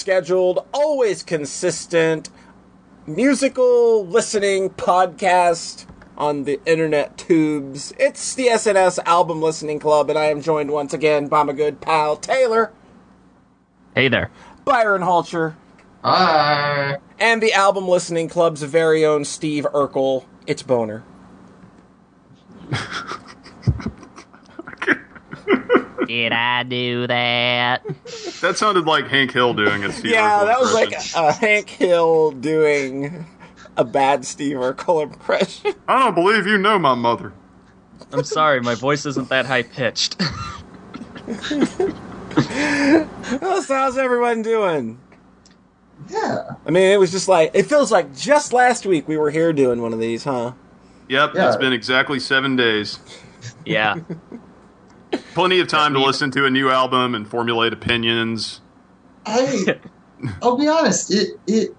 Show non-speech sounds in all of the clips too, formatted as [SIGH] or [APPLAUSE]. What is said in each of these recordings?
scheduled, always consistent musical listening podcast on the internet tubes. It's the SNS Album Listening Club, and I am joined once again by my good pal Taylor, Hey there. Byron Halcher, Hi. and the Album Listening Club's very own Steve Urkel. It's Boner. [LAUGHS] [LAUGHS] Did I do that? That sounded like Hank Hill doing a [LAUGHS] Steve Yeah, Urkel that was like impression. uh, Hank Hill doing a bad Steve Urkel impression. I don't believe you know my mother. I'm sorry, my voice isn't that high pitched. Oh, [LAUGHS] so how's everyone doing? Yeah. I mean, it was just like it feels like just last week we were here doing one of these, huh? Yep, Yeah. it's been exactly seven days. yeah. [LAUGHS] Plenty of time to listen to a new album and formulate opinions. I. [LAUGHS] I'll be honest. It. It.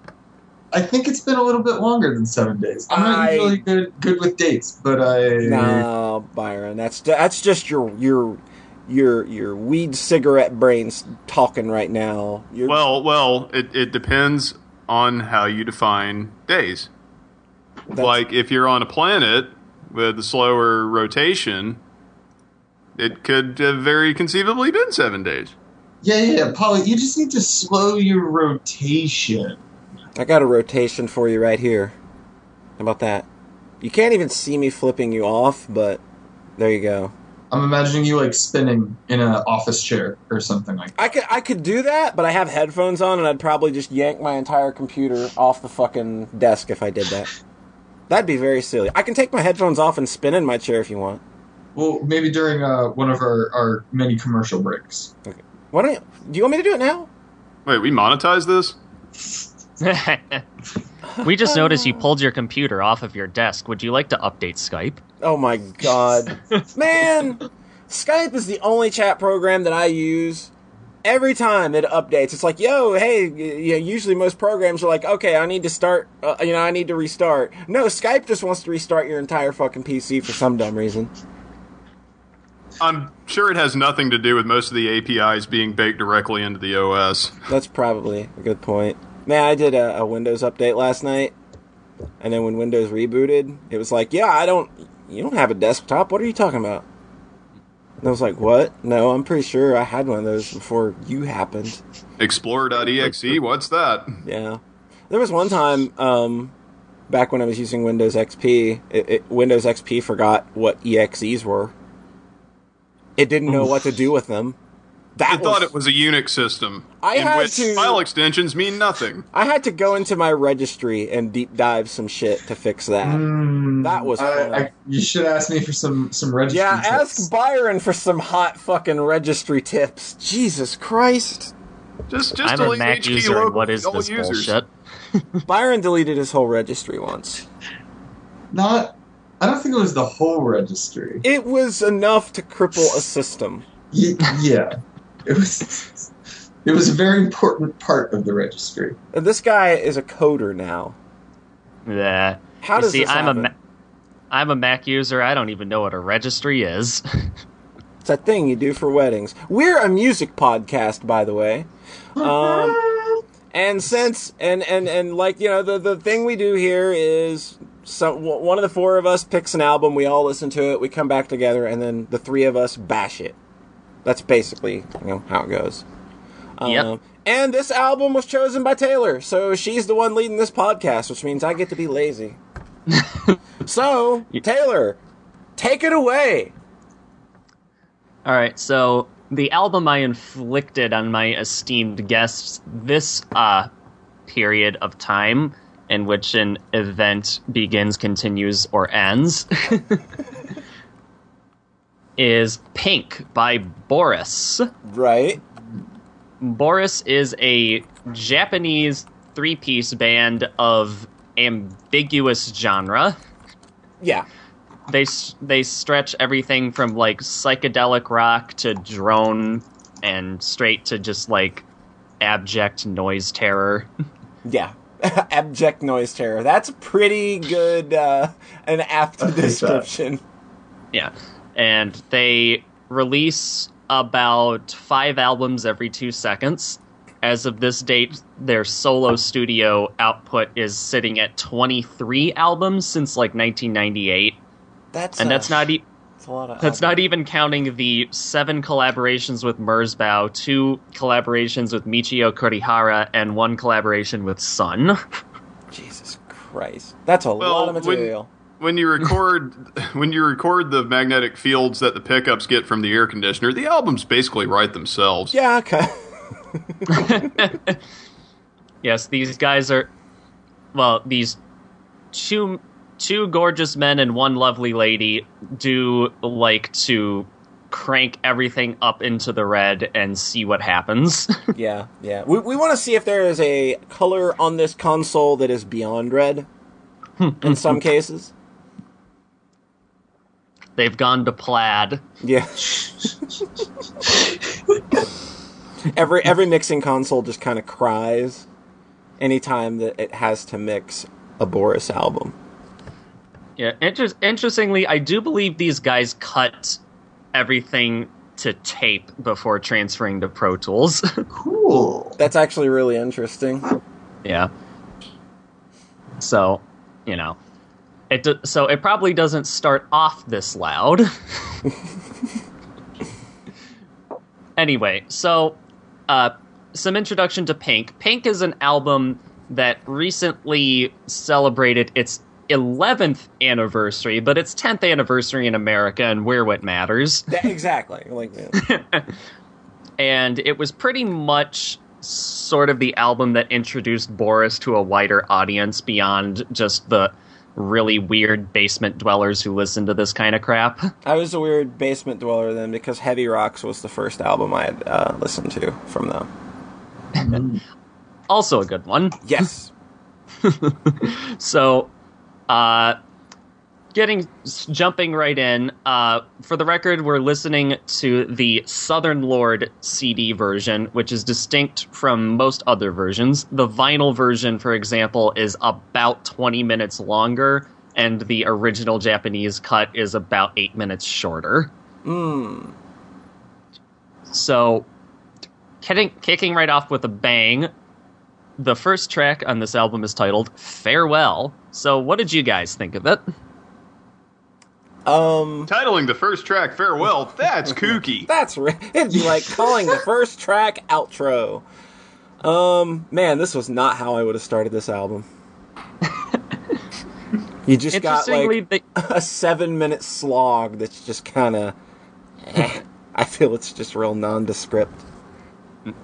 I think it's been a little bit longer than seven days. I'm not I- usually good good with dates, but I. No, Byron, that's that's just your your your your weed cigarette brains talking right now. You're, Well, well, it, it depends on how you define days. Like, if you're on a planet with a slower rotation, it could have very conceivably been seven days. Yeah, yeah, yeah, Polly. You just need to slow your rotation. I got a rotation for you right here. How about that? You can't even see me flipping you off, but there you go. I'm imagining you like spinning in an office chair or something like. that. I could I could do that, but I have headphones on, and I'd probably just yank my entire computer off the fucking desk if I did that. [LAUGHS] That'd be very silly. I can take my headphones off and spin in my chair if you want. Well, maybe during uh, one of our, our many commercial breaks. Why don't you? Do you want me to do it now? Wait, we monetize this? [LAUGHS] we just noticed you pulled your computer off of your desk. Would you like to update Skype? Oh my god, [LAUGHS] man! Skype is the only chat program that I use. Every time it updates, it's like, "Yo, hey!" y- Yeah, usually most programs are like, "Okay, I need to start. Uh, you know, I need to restart." No, Skype just wants to restart your entire fucking PC for some dumb reason. I'm sure it has nothing to do with most of the APIs being baked directly into the OS. That's probably a good point. Man, I did a, a Windows update last night, and then when Windows rebooted, it was like, "Yeah, I don't. You don't have a desktop. What are you talking about?" And I was like, "What? No, I'm pretty sure I had one of those before you happened." Explorer.exe, [LAUGHS] what's that? Yeah, there was one time um, back when I was using Windows XP, it, it, Windows XP forgot what exes were. It didn't know what to do with them. That I thought it was a Unix system, I in had which to- file extensions mean nothing. I had to go into my registry and deep dive some shit to fix that. Hmm, that was. I, I, you should ask me for some some registry Yeah, tips. ask Byron for some hot fucking registry tips. Jesus Christ. Just, just I'm a Mac HT user, local what is all this users. bullshit? [LAUGHS] [LAUGHS] Byron deleted his whole registry once. Not. I don't think it was the whole registry. It was enough to cripple a system. Y- yeah, it was. It was a very important part of the registry. And This guy is a coder now. Yeah. How You does see, this I'm a happen? Ma- I'm a Mac user. I don't even know what a registry is. [LAUGHS] It's a thing you do for weddings. We're a music podcast, by the way. [LAUGHS] Um, and since and and and like you know the the thing we do here is some one of the four of us picks an album, we all listen to it, we come back together, and then the three of us bash it. That's basically you know how it goes. Yep. Um, and this album was chosen by Taylor, so she's the one leading this podcast, which means I get to be lazy. [LAUGHS] so Taylor, take it away. All right, so the album I inflicted on my esteemed guests this uh period of time in which an event begins, continues, or ends [LAUGHS] is Pink by Boris. Right. Boris is a Japanese three piece band of ambiguous genre. Yeah. They they stretch everything from like psychedelic rock to drone and straight to just like abject noise terror. [LAUGHS] Yeah. [LAUGHS] Abject noise terror. That's pretty good uh, an apt I think that. description. yeah. And they release about five albums every two seconds. As of this date, their solo studio output is sitting at 23 albums since like 1998, That's and uh, that's not e- that's a lot of. that's not even counting the seven collaborations with Merzbow, two collaborations with Michio Kurihara, and one collaboration with Sun. [LAUGHS] Jesus Christ. That's a Well, lot of when- material. When you record, [LAUGHS] when you record the magnetic fields that the pickups get from the air conditioner, the albums basically write themselves. Yeah. Okay. [LAUGHS] yes, these guys are well, these two two gorgeous men and one lovely lady do like to crank everything up into the red and see what happens. [LAUGHS] yeah. Yeah. We we want to see if there is a color on this console that is beyond red. [LAUGHS] in some cases. They've gone to plaid. Yeah. [LAUGHS] every every mixing console just kind of cries anytime that it has to mix a Boris album. Yeah, inter- interestingly, I do believe these guys cut everything to tape before transferring to Pro Tools. [LAUGHS] Cool. That's actually really interesting. yeah. So, you know, it do- so it probably doesn't start off this loud. [LAUGHS] anyway, so uh, some introduction to Pink. Pink is an album that recently celebrated its 11th anniversary, but its 10th anniversary in America and where what matters. That- exactly. Like [LAUGHS] and it was pretty much sort of the album that introduced Boris to a wider audience beyond just the really weird basement dwellers who listen to this kind of crap. I was a weird basement dweller then because Heavy Rocks was the first album I had uh, listened to from them. [LAUGHS] Also a good one. Yes. [LAUGHS] So, uh, getting jumping right in. Uh, for the record, we're listening to the Southern Lord CD version, which is distinct from most other versions. The vinyl version, for example, is about 20 minutes longer, and the original Japanese cut is about eight minutes shorter. Mm. So, kidding, kicking right off with a bang, the first track on this album is titled Farewell. So, what did you guys think of it? Um. Titling the first track "Farewell," [LAUGHS] that's kooky. That's right. It'd be like calling the first track outro. Um, man, this was not how I would have started this album. [LAUGHS] You just got like they, a seven minute slog that's just kind of. I feel it's just real nondescript.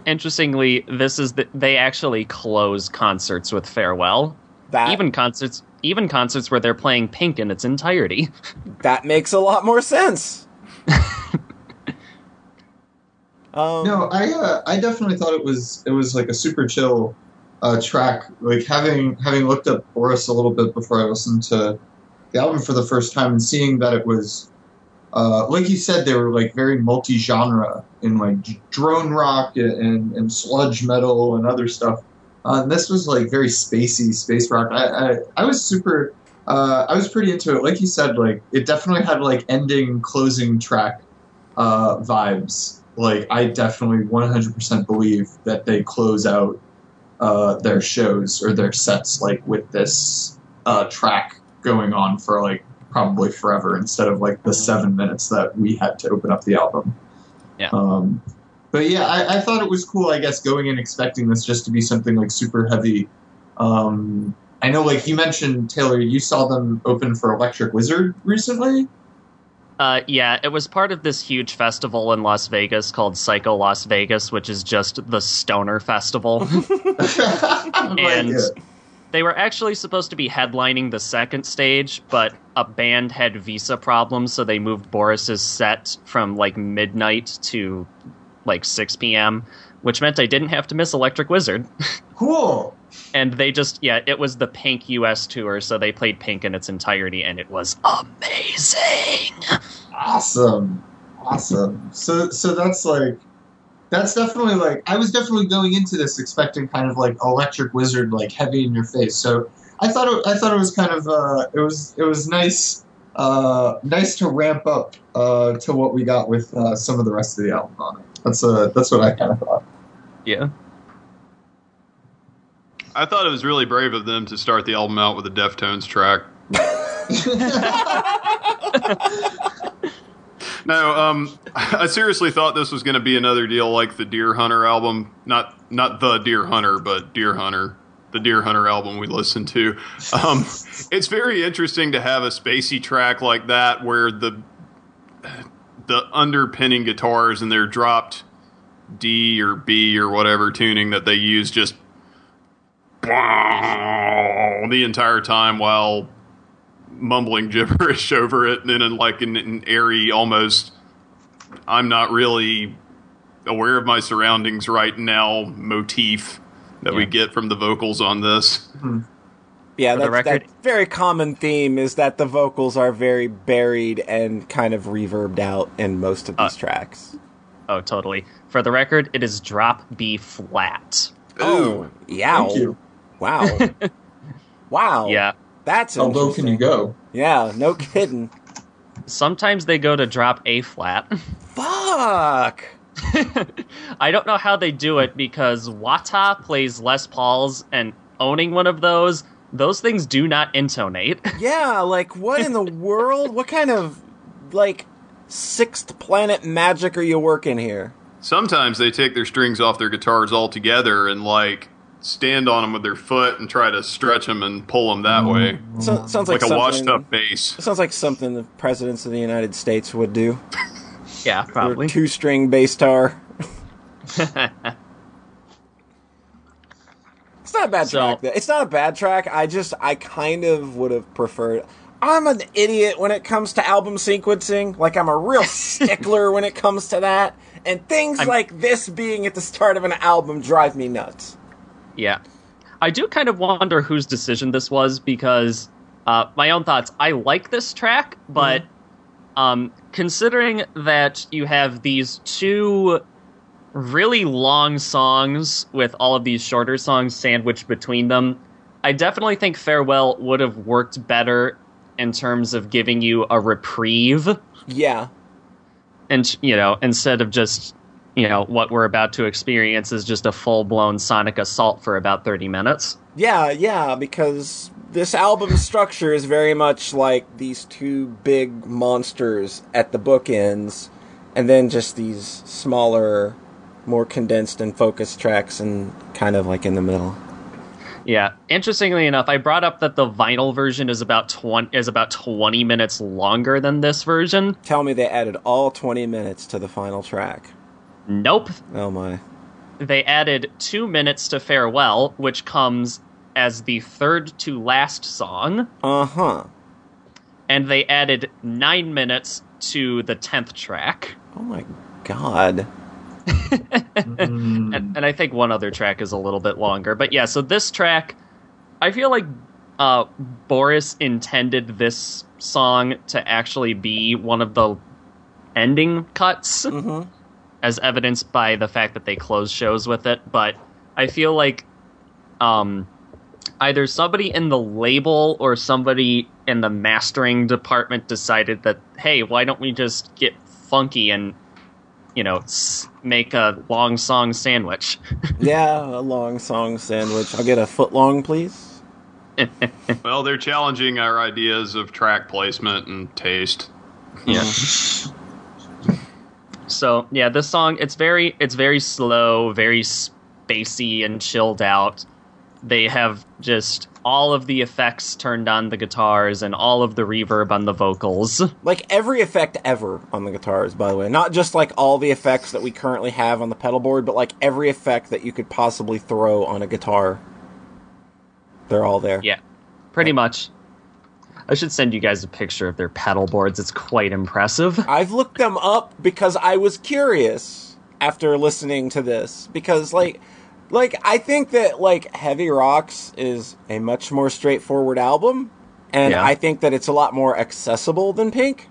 Interestingly, this is the, they actually close concerts with Farewell. That even concerts, even concerts where they're playing Pink in its entirety. [LAUGHS] that makes a lot more sense. [LAUGHS] um, No, I uh, I definitely thought it was it was like a super chill uh, track. Like having having looked up Boris a little bit before I listened to the album for the first time and seeing that it was uh, like you said they were like very multi genre in like drone rock and, and sludge metal and other stuff. Uh, and this was like very spacey space rock. I I, I was super. Uh, I was pretty into it. Like you said, like it definitely had like ending, closing track uh, vibes. Like I definitely 100% believe that they close out uh, their shows or their sets like with this uh, track going on for like probably forever instead of like the seven minutes that we had to open up the album. Yeah. Um, but yeah, I, I thought it was cool. I guess going in expecting this just to be something like super heavy. Um, I know, like you mentioned, Taylor, you saw them open for Electric Wizard recently. Uh, yeah, it was part of this huge festival in Las Vegas called Psycho Las Vegas, which is just the stoner festival. [LAUGHS] [LAUGHS] And-. They were actually supposed to be headlining the second stage, but a band had visa problems, so they moved Boris's set from like midnight to like 6 p.m., which meant I didn't have to miss Electric Wizard. [LAUGHS] Cool. and they just, yeah, it was the Pink US tour, so they played Pink in its entirety, and it was amazing. Awesome. Awesome. So so that's like that's definitely like I was definitely going into this expecting kind of like electric wizard like heavy in your face. So I thought it, I thought it was kind of uh it was it was nice uh, nice to ramp up uh, to what we got with uh, some of the rest of the album on it. That's uh, that's what I kind of thought. Yeah. I thought it was really brave of them to start the album out with a Deftones track. [LAUGHS] [LAUGHS] [LAUGHS] No, um, [LAUGHS] I seriously thought this was going to be another deal like the Deerhunter album. Not not the Deer Hunter, but Deerhunter, the Deerhunter album we listened to. Um, [LAUGHS] it's very interesting to have a spacey track like that where the the underpinning guitars and their dropped D or B or whatever tuning that they use just [LAUGHS] the entire time while mumbling gibberish [LAUGHS] over it and in like an, an airy almost i'm not really aware of my surroundings right now motif that we get from the vocals on this Yeah, For the that's, record- that very common theme is that the vocals are very buried and kind of reverbed out in most of these Uh, tracks. Oh, totally. For the record, it is drop B flat. Oh, yeah. Wow. [LAUGHS] wow. Yeah. That's How low can you go? Yeah, no [LAUGHS] kidding. Sometimes they go to drop A flat. Fuck. [LAUGHS] I don't know how they do it because Wata plays Les Pauls, and owning one of those, those things do not intonate. [LAUGHS] Yeah, like what in the world? What kind of like sixth planet magic are you working here? sometimes they take their strings off their guitars altogether and like stand on them with their foot and try to stretch them and pull them that way So, sounds like, like a washed up bass Sounds like something the presidents of the United States would do. yeah, probably. two-string bass guitar. [LAUGHS] It's not a bad So- track. though. It's not a bad track. I just I kind of would have preferred. I'm an idiot when it comes to album sequencing. Like I'm a real [LAUGHS] stickler when it comes to that. And things I'm- like this being at the start of an album drive me nuts. Yeah. I do kind of wonder whose decision this was because uh, my own thoughts. I like this track, but um, considering that you have these two really long songs with all of these shorter songs sandwiched between them, I definitely think Farewell would have worked better in terms of giving you a reprieve Yeah. and you know instead of just you know what we're about to experience is just a full-blown sonic assault for about 30 minutes Yeah, yeah, because this album structure is very much like these two big monsters at the bookends, and then just these smaller, more condensed and focused tracks, and kind of like in the middle. yeah interestingly enough i brought up that the vinyl version is about 20 is about 20 minutes longer than this version Tell me they added all 20 minutes to the final track. Nope Oh my. they added two minutes to farewell which comes as the third to last song Uh huh. and they added nine minutes to the 10th track Oh my god. Mm. and, [LAUGHS] and I think one other track is a little bit longer. But yeah, so this track, I feel like uh, Boris intended this song to actually be one of the ending cuts, Mm-hmm. As evidenced by the fact that they close shows with it. But I feel like um, either somebody in the label or somebody in the mastering department decided that, hey, why don't we just get funky and you know, make a long song sandwich. [LAUGHS] Yeah, a long song sandwich. I'll get a foot long, please. [LAUGHS] well they're challenging our ideas of track placement and taste Yeah. [LAUGHS] so yeah, this song it's very it's very slow, very spacey and chilled out. They have just all of the effects turned on the guitars and all of the reverb on the vocals. Like every effect ever on the guitars, by the way. Not just like all the effects that we currently have on the pedal board, but like every effect that you could possibly throw on a guitar. They're all there. Yeah, pretty much. I should send you guys a picture of their pedal boards. It's quite impressive. I've looked them up because I was curious after listening to this because like like I think that like Heavy Rocks is a much more straightforward album and Yeah. I think that it's a lot more accessible than Pink.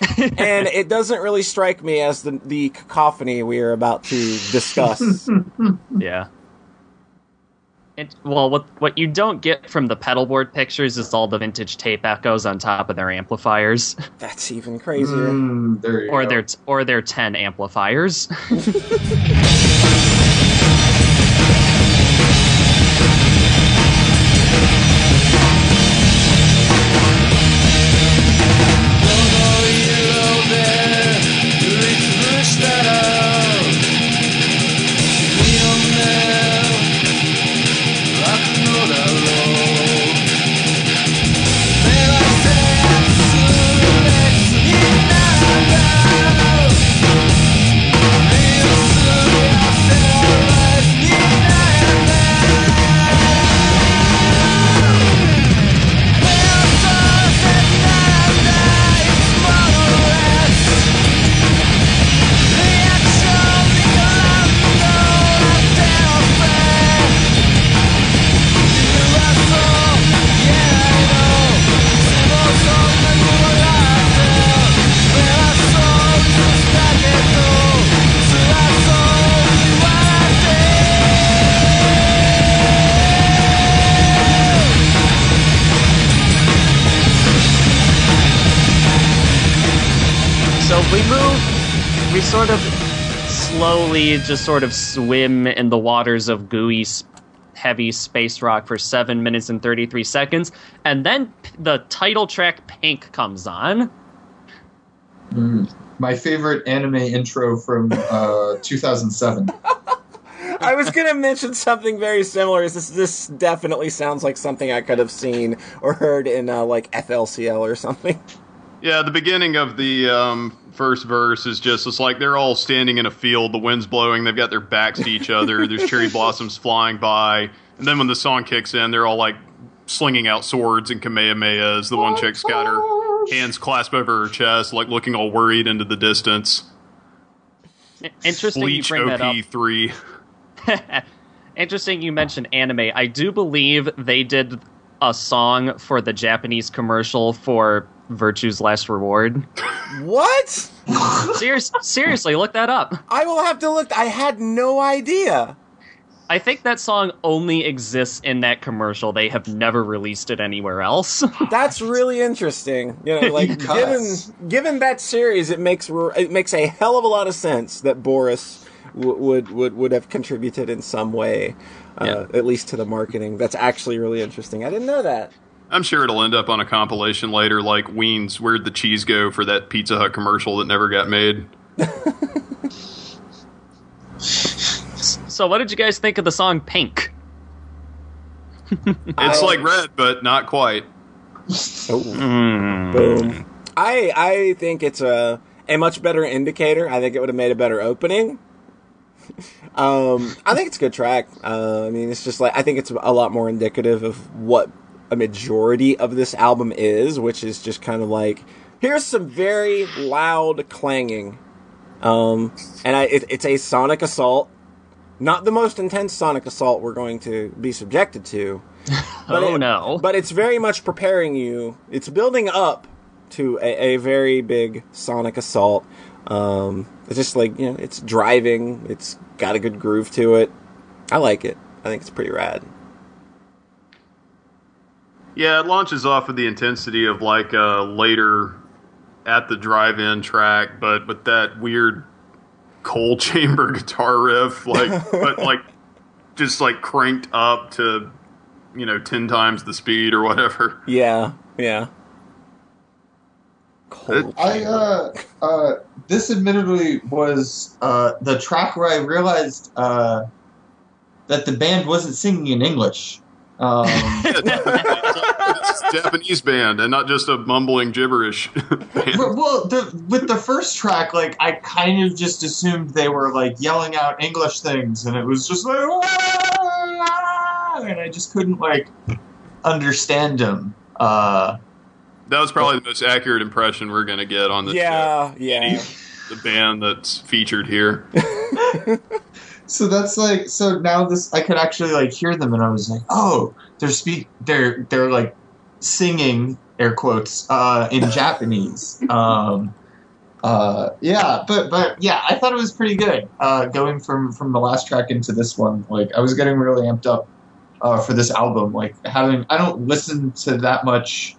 [LAUGHS] and it doesn't really strike me as the the cacophony we are about to discuss. [LAUGHS] Yeah. It, well, what what you don't get from the pedalboard pictures is all the vintage tape echoes on top of their amplifiers, [LAUGHS] That's even crazier. Mm, or go. their or their ten amplifiers. [LAUGHS] slowly just sort of swim in the waters of gooey, heavy space rock for seven minutes and 33 seconds, and then the title track Pink comes on. Mm. My favorite anime intro from uh, 2007. [LAUGHS] I was gonna mention something very similar. This this definitely sounds like something I could have seen or heard in uh, like FLCL or something. Yeah, the beginning of the um, first verse is just it's like they're all standing in a field, the wind's blowing, they've got their backs to each other, there's cherry [LAUGHS] blossoms flying by, and then when the song kicks in, they're all like slinging out swords and kamehamehas. The one chick's got her hands clasped over her chest, like looking all worried into the distance. Interesting Bleach you bring that up. OP three. [LAUGHS] Interesting you mentioned anime. I do believe they did a song for the Japanese commercial for Virtue's Last Reward. What? Serious, seriously, look that up. I will have to look. I had no idea. I think that song only exists in that commercial. They have never released it anywhere else. [LAUGHS] That's really interesting. You know, like given given that series, it makes it makes a hell of a lot of sense that Boris w- would would would have contributed in some way, uh, Yeah. at least to the marketing. That's actually really interesting. I didn't know that. I'm sure it'll end up on a compilation later, like Ween's Where'd the Cheese Go for that Pizza Hut commercial that never got made. so, what did you guys think of the song Pink? [LAUGHS] It's like red, but not quite. Oh. Boom. I I think it's a a much better indicator. I think it would have made a better opening. [LAUGHS] um, I think it's a good track. Uh, I mean, it's just like I think it's a lot more indicative of what a majority of this album is, which is just kind of like here's some very loud clanging. Um, and I, it, it's a sonic assault, not the most intense sonic assault we're going to be subjected to. [LAUGHS] But oh it- no. But it's very much preparing you. It's building up to a, a very big sonic assault. Um, it's just like you know, it's driving. It's got a good groove to it. I like it. I think it's pretty rad. Yeah, it launches off of the intensity of like a later at the drive-in track, but with that weird coal [LAUGHS] chamber guitar riff, like but [LAUGHS] like just like cranked up to you know ten times the speed or whatever. Yeah, yeah. Cold. I uh uh this admittedly was uh the track where I realized uh that the band wasn't singing in English. Um, it's [LAUGHS] a Japanese band and not just a mumbling gibberish [LAUGHS] band. well, well, the, with the first track, like I kind of just assumed they were like yelling out English things, and it was just like, and I just couldn't like understand them. Uh, That was probably the most accurate impression we're gonna get on the yeah, yeah. the band that's featured here. [LAUGHS] so that's like so now this I could actually like hear them, and I was like, oh, they're speak they're they're like singing air quotes uh, in Japanese. Um, uh, yeah, but but yeah, I thought it was pretty good. Uh, going from from the last track into this one, like I was getting really amped up uh, for this album. Like having, I don't listen to that much.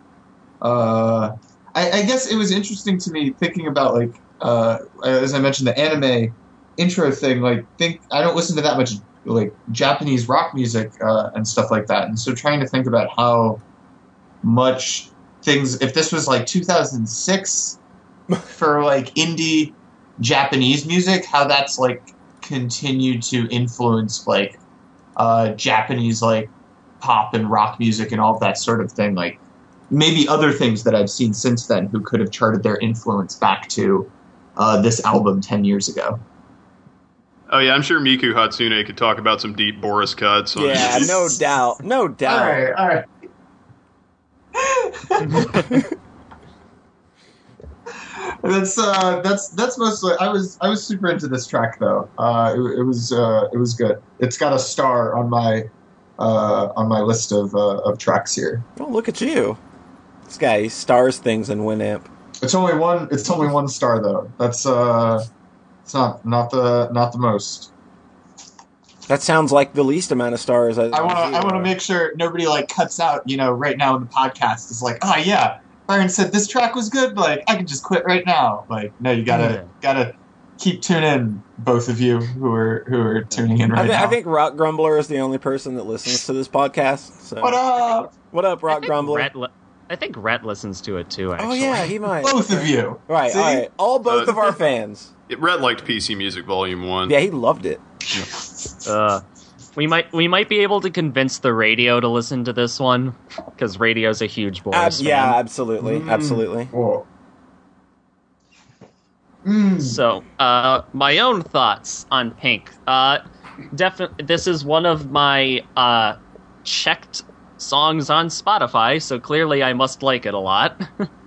Uh, I, I guess it was interesting to me thinking about like uh, as I mentioned the anime intro thing. Like think I don't listen to that much like Japanese rock music uh, and stuff like that, and so trying to think about how much things if this was like 2006 [LAUGHS] for like indie Japanese music, how that's like continued to influence like uh, Japanese like pop and rock music and all that sort of thing. Like maybe other things that I've seen since then who could have charted their influence back to uh, this album ten years ago. Oh yeah, I'm sure Miku Hatsune could talk about some deep Boris cuts. On Yeah, no doubt, no doubt. All right, all right. [LAUGHS] that's uh, that's that's mostly. I was I was super into this track though. Uh, it, it was uh, it was good. It's got a star on my uh, on my list of uh, of tracks here. Oh, look at you. This guy he stars things in Winamp. It's only one. It's only one star though. That's uh, it's not not the not the most. That sounds like the least amount of stars. I, I want to I want to make sure nobody like cuts out. You know, right now in the podcast is like, oh yeah, Byron said this track was good. But, like I can just quit right now. Like no, you gotta Yeah. gotta keep tuning in, both of you who are who are tuning in I, right now. I think Rock Grumbler is the only person that listens to this podcast. So. what up, What up, I Rock think, Grumbler? Li- I think Rhett listens to it too. oh Actually. yeah, he might. both of you? Right, See? all right, all both Uh, of our fans. It, Rhett liked PC Music Volume One. Yeah, he loved it. Uh, we might we might be able to convince the radio to listen to this one because radio's a huge Ab- yeah, absolutely, Mm. absolutely. Whoa. Mm. So, uh, my own thoughts on Pink. Uh, definitely, this is one of my uh, checked songs on Spotify, so clearly I must like it a lot. [LAUGHS]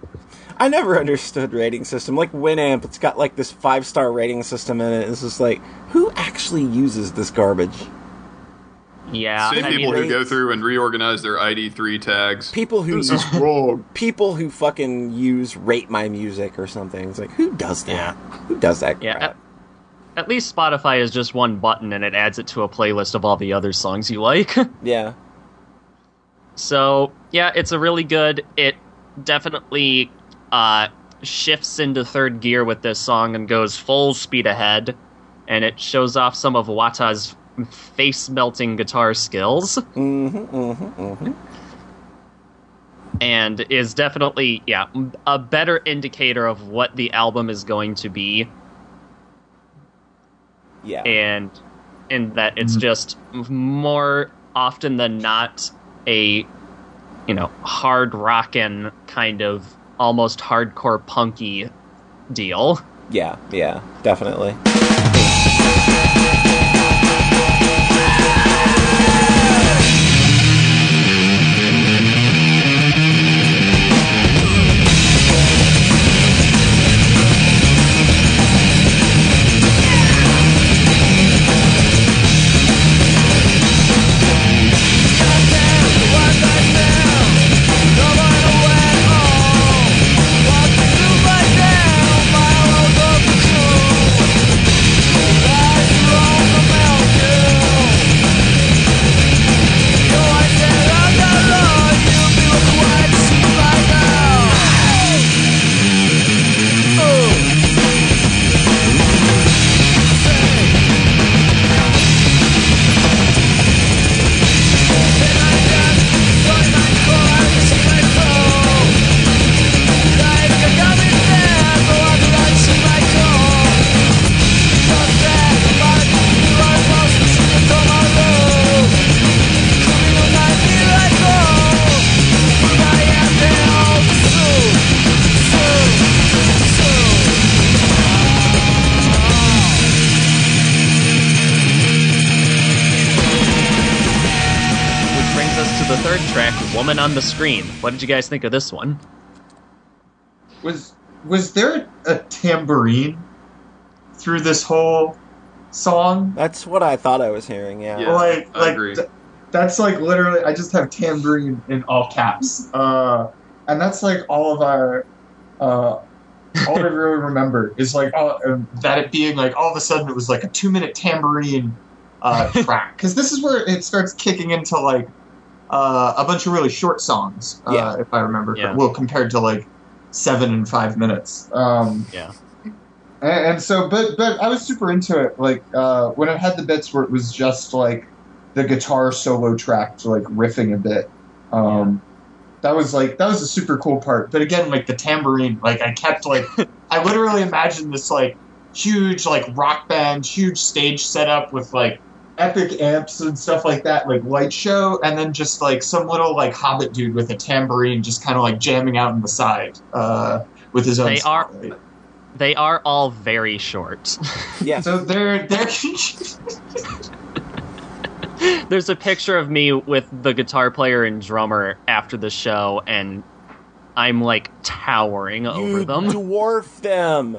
I never understood rating system like Winamp. It's got like this five star rating system in it. It's just like who actually uses this garbage? yeah, Same I people mean, who go through and reorganize their ID3 tags. People who This is [LAUGHS] wrong. people who fucking use rate my music or something. It's like who does that? Yeah. Who does that Yeah, crap? at least Spotify is just one button and it adds it to a playlist of all the other songs you like. [LAUGHS] Yeah. So yeah, it's a really good. It definitely uh, shifts into third gear with this song and goes full speed ahead, and it shows off some of Wata's face melting guitar skills, Mm-hmm. Mm-hmm. Mm-hmm. and is definitely yeah a better indicator of what the album is going to be, Yeah. and in that it's Mhm. just more often than not a you know hard rockin' kind of almost hardcore punky deal. Yeah. Yeah. Definitely. On the Screen. What did you guys think of this one? Was was there a tambourine through this whole song? That's what I thought I was hearing. Yeah. Yeah. like I like agree. th- that's like literally I just have tambourine in all caps. Uh and that's like all of our uh all I really [LAUGHS] remember is like all, um, that it being like all of a sudden it was like a two minute tambourine uh, track because this is where it starts kicking into like uh, a bunch of really short songs. Uh, Yeah. if I remember. Yeah. Well, compared to like seven and five minutes. Um, Yeah. and, and so, but but I was super into it. Like uh, when it had the bits where it was just like the guitar solo track, to, like riffing a bit. Um, That was like that was a super cool part. But again, like the tambourine, like I kept like [LAUGHS] I literally imagined this like huge like rock band, huge stage setup with like epic amps and stuff like that, like light show, and then just like some little like hobbit dude with a tambourine just kind of like jamming out on the side uh, with his own. They are- spotlight. They are all very short. [LAUGHS] Yeah. So they're they're [LAUGHS] There's a picture of me with the guitar player and drummer after the show, and I'm like towering over you them. [LAUGHS] dwarf them.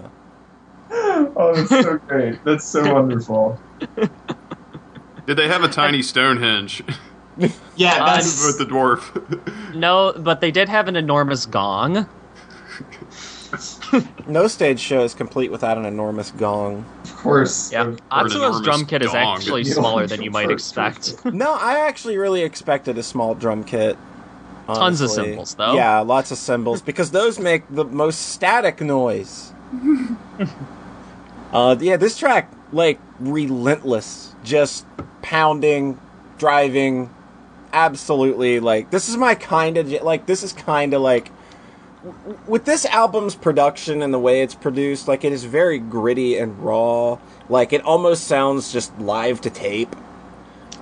oh, that's so great. That's so wonderful. Did they have a tiny [LAUGHS] Stonehenge Yeah, [LAUGHS] Uh, that's with the dwarf? No, but they did have an enormous gong. No stage show is complete without an enormous gong. of course. Yeah, of- Atsuo's drum kit is actually [LAUGHS] smaller than you might expect. No, I actually really expected a small drum kit. Tons of honestly. cymbals, though. Yeah, lots of cymbals because those make the most static noise. uh, yeah, this track like relentless, just pounding, driving, absolutely like this is my kind of like this is kind of like with this album's production and the way it's produced, like it is very gritty and raw. Like it almost sounds just live to tape.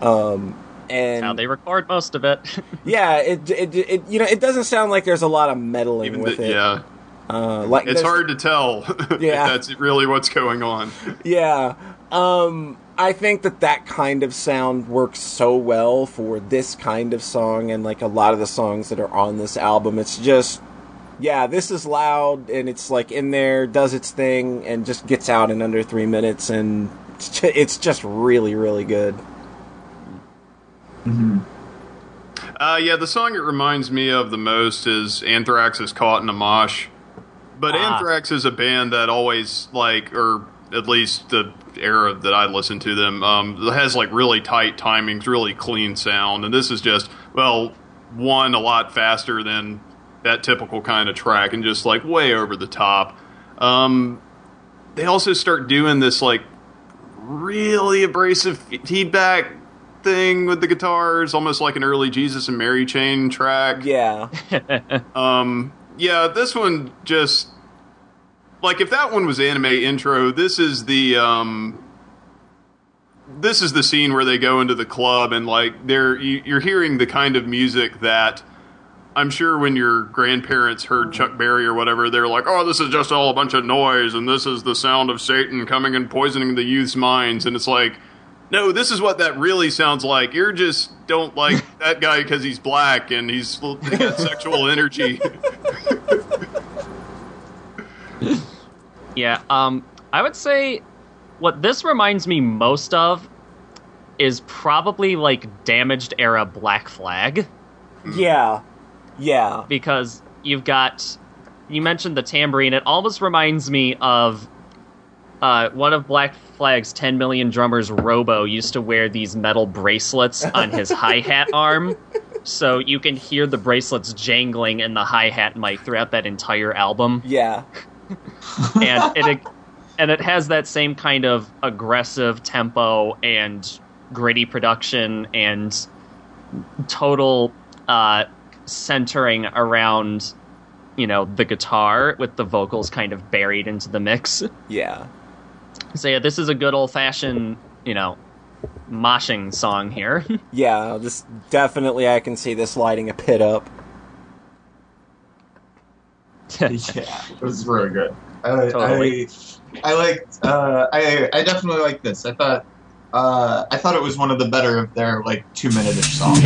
Um, and How they record most of it. [LAUGHS] yeah, it, it it you know it doesn't sound like there's a lot of meddling Even with the, it. yeah, uh, like it's hard to tell [LAUGHS] Yeah. if that's really what's going on. Yeah, um, I think that that kind of sound works so well for this kind of song and like a lot of the songs that are on this album. It's just yeah, this is loud and it's like in there, does its thing, and just gets out in under three minutes, and [LAUGHS] it's just really really good. Mhm. Uh, yeah, the song it reminds me of the most is Anthrax is Caught in a Mosh. But Ah. Anthrax is a band that always, like, or at least the era that I listened to them, um, has, like, really tight timings, really clean sound. And this is just, well, one, a lot faster than that typical kind of track and just, like, way over the top. Um, they also start doing this, like, really abrasive feedback thing with the guitars, almost like an early Jesus and Mary Chain track. Yeah, [LAUGHS] Um, yeah, this one just like if that one was anime intro, this is the um, this is the scene where they go into the club and like they're you, you're hearing the kind of music that I'm sure when your grandparents heard Chuck Berry or whatever, they're like, "Oh, this is just all a bunch of noise, and this is the sound of Satan coming and poisoning the youth's minds." And it's like, no, this is what that really sounds like. You're just don't like [LAUGHS] that guy because he's black and he's got sexual energy. [LAUGHS] Yeah, um, I would say what this reminds me most of is probably like damaged era Black Flag yeah, yeah, because you've got you mentioned the tambourine. It almost reminds me of uh, one of Black Flag's 10 million drummers, Robo, used to wear these metal bracelets on his [LAUGHS] hi hat arm. So you can hear the bracelets jangling in the hi hat mic throughout that entire album. yeah, and it and it has that same kind of aggressive tempo and gritty production and total uh, centering around you know the guitar with the vocals kind of buried into the mix. yeah. So yeah, this is a good old fashioned you know moshing song here. [LAUGHS] Yeah, this definitely I can see this lighting a pit up. [LAUGHS] yeah, it was really good. I, Totally. I, I liked. Uh, I I definitely like this. I thought. Uh, I thought it was one of the better of their like two minute ish songs.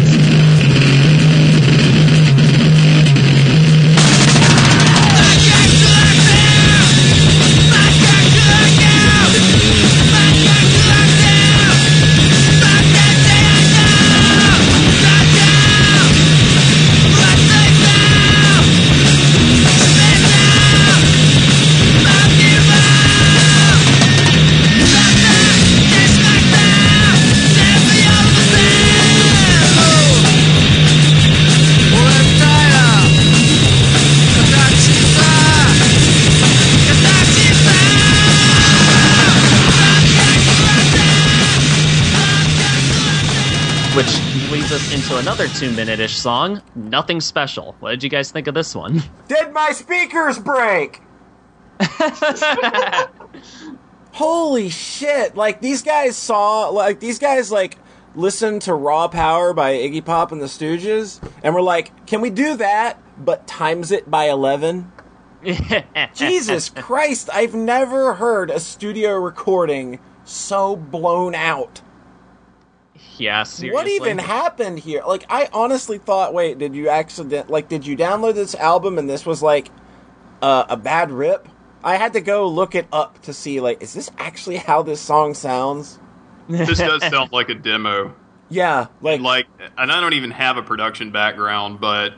Another two minute ish song, Nothing Special. What did you guys think of this one? Did my speakers break? [LAUGHS] Holy shit! Like these guys saw, like these guys like listened to Raw Power by Iggy Pop and the Stooges, and were like, "Can we do that, but times it by 11? [LAUGHS] Jesus Christ! I've never heard a studio recording so blown out. Yeah, seriously. What even happened here? Like, I honestly thought, wait, did you accident? Like, did you download this album and this was like uh, a bad rip? I had to go look it up to see, like, is this actually how this song sounds? This does [LAUGHS] sound like a demo. Yeah, like, Like, and I don't even have a production background, but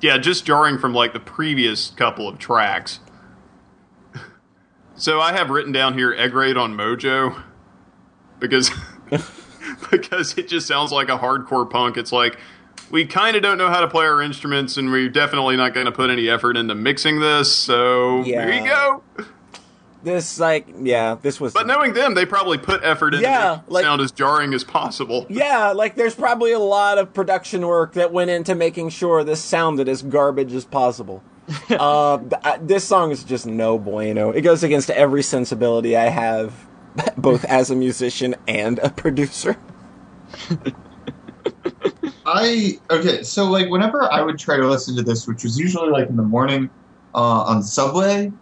yeah, just jarring from like the previous couple of tracks. So I have written down here egg raid on Mojo because [LAUGHS] [LAUGHS] because it just sounds like a hardcore punk. It's like we kind of don't know how to play our instruments, and we're definitely not going to put any effort into mixing this. So Yeah. there you go. this, like, yeah, this was. But knowing them, they probably put effort into Yeah, making like- sound as jarring as possible. [LAUGHS] Yeah, like there's probably a lot of production work that went into making sure this sounded as garbage as possible. [LAUGHS] uh, this song is just no bueno. It goes against every sensibility I have, [LAUGHS] both as a musician and a producer. I okay, so like whenever I would try to listen to this, which was usually like in the morning uh, on Subway,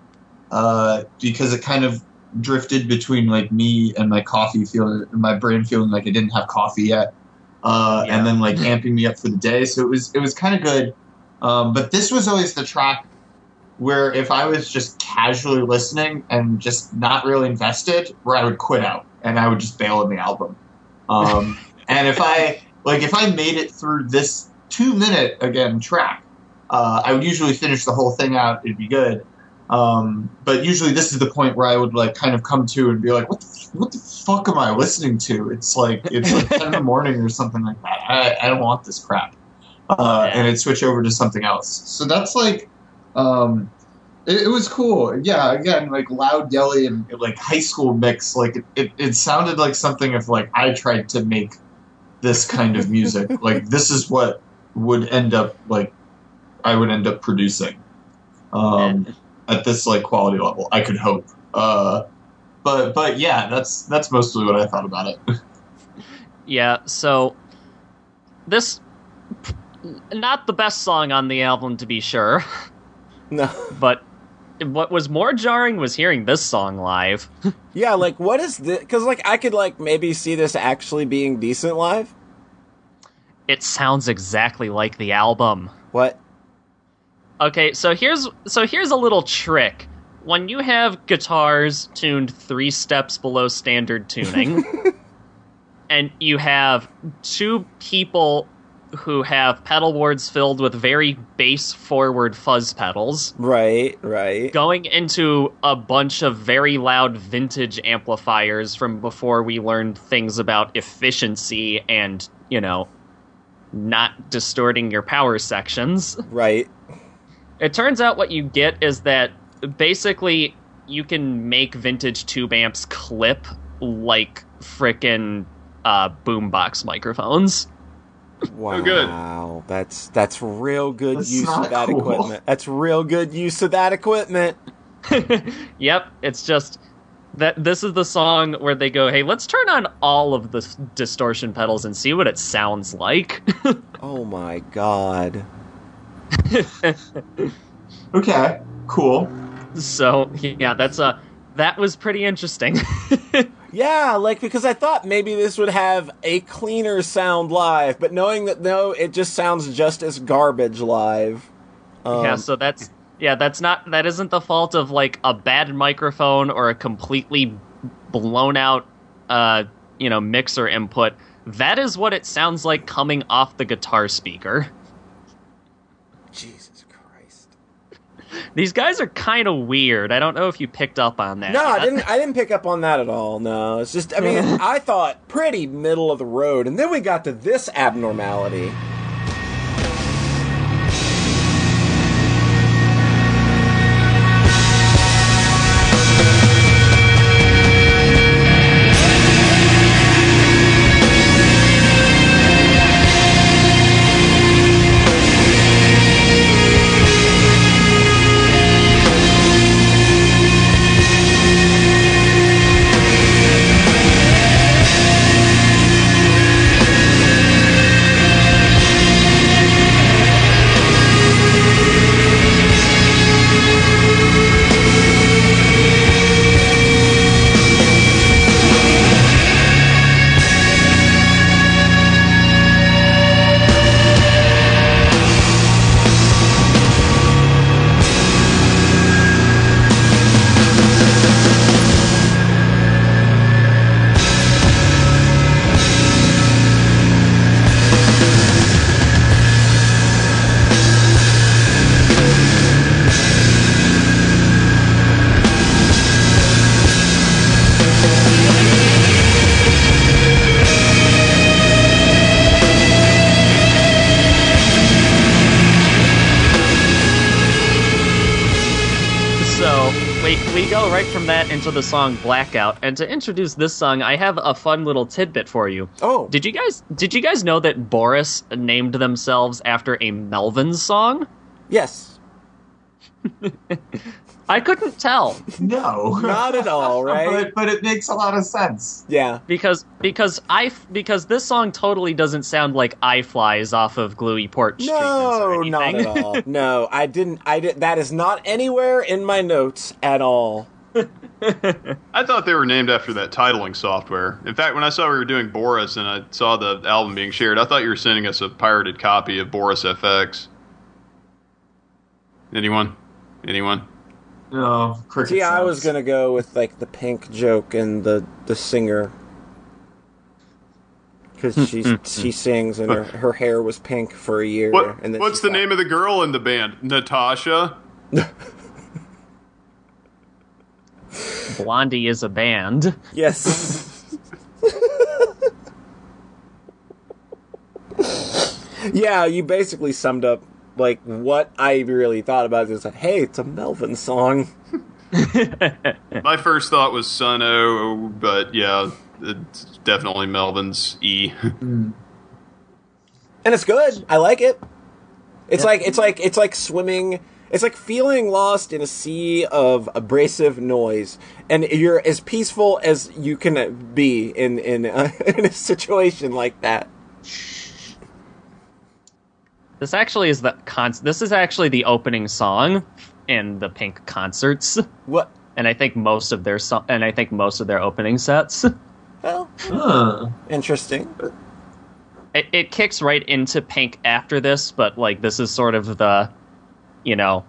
uh, because it kind of drifted between like me and my coffee feeling, my brain feeling like I didn't have coffee yet, uh, Yeah. and then like amping me up for the day. So it was it was kind of good, um, but this was always the track where if I was just casually listening and just not really invested, where I would quit out and I would just bail on the album. Um, [LAUGHS] and if I like if I made it through this two minute again track, uh, I would usually finish the whole thing out. It'd be good. Um, but usually this is the point where I would like kind of come to and be like, what the, what the fuck am I listening to? It's like it's like ten in the morning or something like that. I, I don't want this crap. Uh, and it switch over to something else. So that's like, um, it, it was cool. Yeah, again, like loud, yelly, and like high school mix. Like it, it, it sounded like something if like I tried to make this kind of music. [LAUGHS] like this is what would end up like I would end up producing. Um, at this like quality level, I could hope. Uh, but but yeah, that's that's mostly what I thought about it. [LAUGHS] Yeah, so this not the best song on the album to be sure, [LAUGHS] No. but what was more jarring was hearing this song live. [LAUGHS] Yeah, like what is this? Because like I could like maybe see this actually being decent live. It sounds exactly like the album. What? Okay, so here's so here's a little trick. When you have guitars tuned 3 steps below standard tuning [LAUGHS] and you have two people who have pedal boards filled with very bass forward fuzz pedals Right, right. going into a bunch of very loud vintage amplifiers from before we learned things about efficiency and, you know, not distorting your power sections. Right. It turns out what you get is that basically you can make vintage tube amps clip like frickin' uh, boombox microphones. Wow. good. That's that's real good That's use of that cool. equipment. That's real good use of that equipment. [LAUGHS] yep, it's just that this is the song where they go, "Hey, let's turn on all of the distortion pedals and see what it sounds like." [LAUGHS] Oh my god. [LAUGHS] Okay, cool. so, yeah, that's a that was pretty interesting. [LAUGHS] Yeah, like because I thought maybe this would have a cleaner sound live, but knowing that no, it just sounds just as garbage live. Um, yeah, so that's yeah, that's not that isn't the fault of like a bad microphone or a completely blown out uh, you know, mixer input. That is what it sounds like coming off the guitar speaker. Jesus. These guys are kind of weird. I don't know if you picked up on that. No, I didn't. I didn't pick up on that at all. No, it's just. I mean, [LAUGHS] I thought pretty middle of the road, and then we got to this abnormality. From the song Blackout. And to introduce this song, I have a fun little tidbit for you. Oh, Did you guys did you guys know that Boris named themselves after a Melvins song? yes. [LAUGHS] I couldn't tell No, Not at all, [LAUGHS] right? but, but it makes a lot of sense. Yeah. because because I because this song totally doesn't sound like I flies off of Gluey Porch No, or not at all. No, I didn't. I did. That is not anywhere in my notes at all. [LAUGHS] I thought they were named after that titling software. In fact, when I saw we were doing Boris and I saw the album being shared, I thought you were sending us a pirated copy of Boris FX. Anyone? Anyone? No, cricket See, I was gonna go with like the pink joke and the the singer because she hmm. she sings and her, her hair was pink for a year. What, and then what's she the name of the girl in the band? Natasha? [LAUGHS] Blondie is a band. Yes. yeah, you basically summed up like what I really thought about it. Is like, hey, it's a Melvin song. [LAUGHS] My first thought was Sunn O))), but yeah, it's definitely Melvin's E. and it's good. I like it. It's like it's like it's like swimming. It's like feeling lost in a sea of abrasive noise, and you're as peaceful as you can be in in uh, [LAUGHS] in a situation like that. This actually is the con. This is actually the opening song in the Pink concerts, What? and I think most of their so- and I think most of their opening sets. Well, Huh. interesting. It, it kicks right into Pink after this, but like this is sort of the, you know,